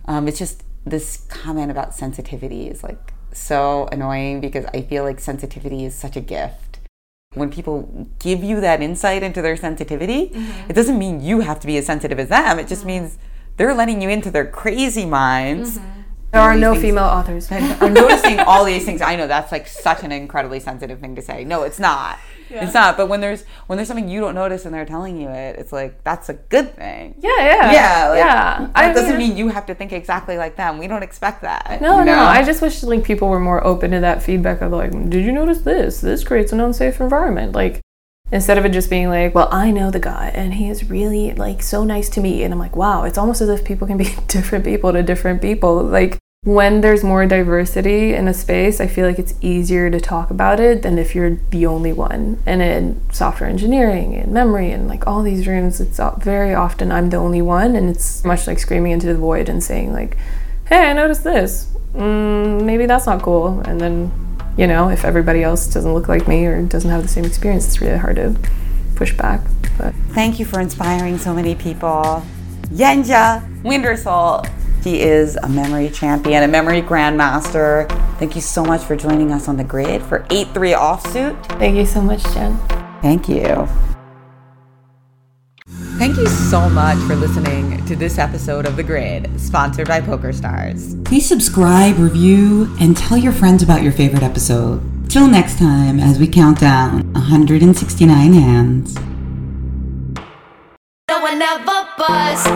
Um, it's just this comment about sensitivity is like so annoying because I feel like sensitivity is such a gift when people give you that insight into their sensitivity, Mm-hmm. it doesn't mean you have to be as sensitive as them. It just means they're letting you into their crazy minds. There are no things- female authors. I'm noticing all these things. I know that's like such an incredibly sensitive thing to say. No, it's not. It's not. But when there's when there's something you don't notice and they're telling you it, it's like that's a good thing. Yeah, yeah, Yeah, like, yeah. That doesn't mean you have to think exactly like them. We don't expect that. No, you no. I just wish like people were more open to that feedback of like, did you notice this? This creates an unsafe environment. Like instead of it just being like, well, I know the guy and he is really like so nice to me, and I'm like, wow, it's almost as if people can be different people to different people. Like when there's more diversity in a space, I feel like it's easier to talk about it than if you're the only one. And in software engineering and memory and like all these rooms, it's very often I'm the only one, and it's much like screaming into the void and saying like, "Hey, I noticed this. Mm, maybe that's not cool." And then, you know, if everybody else doesn't look like me or doesn't have the same experience, it's really hard to push back. But Thank you for inspiring so many people. Yanjaa Wintersoul. He is a memory champion, a memory grandmaster. Thank you so much for joining us on the grid for 8 3 offsuit. thank you so much, Jen. Thank you. Thank you so much for listening to this episode of The Grid, sponsored by PokerStars. Please subscribe, review, and tell your friends about your favorite episode. Till next time, as we count down 169 hands. No one ever bust.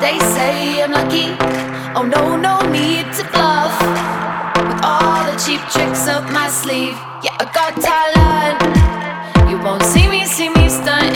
They say I'm lucky. Oh no, no need to bluff. With all the cheap tricks up my sleeve, yeah, I got talent. You won't see me, see me stunt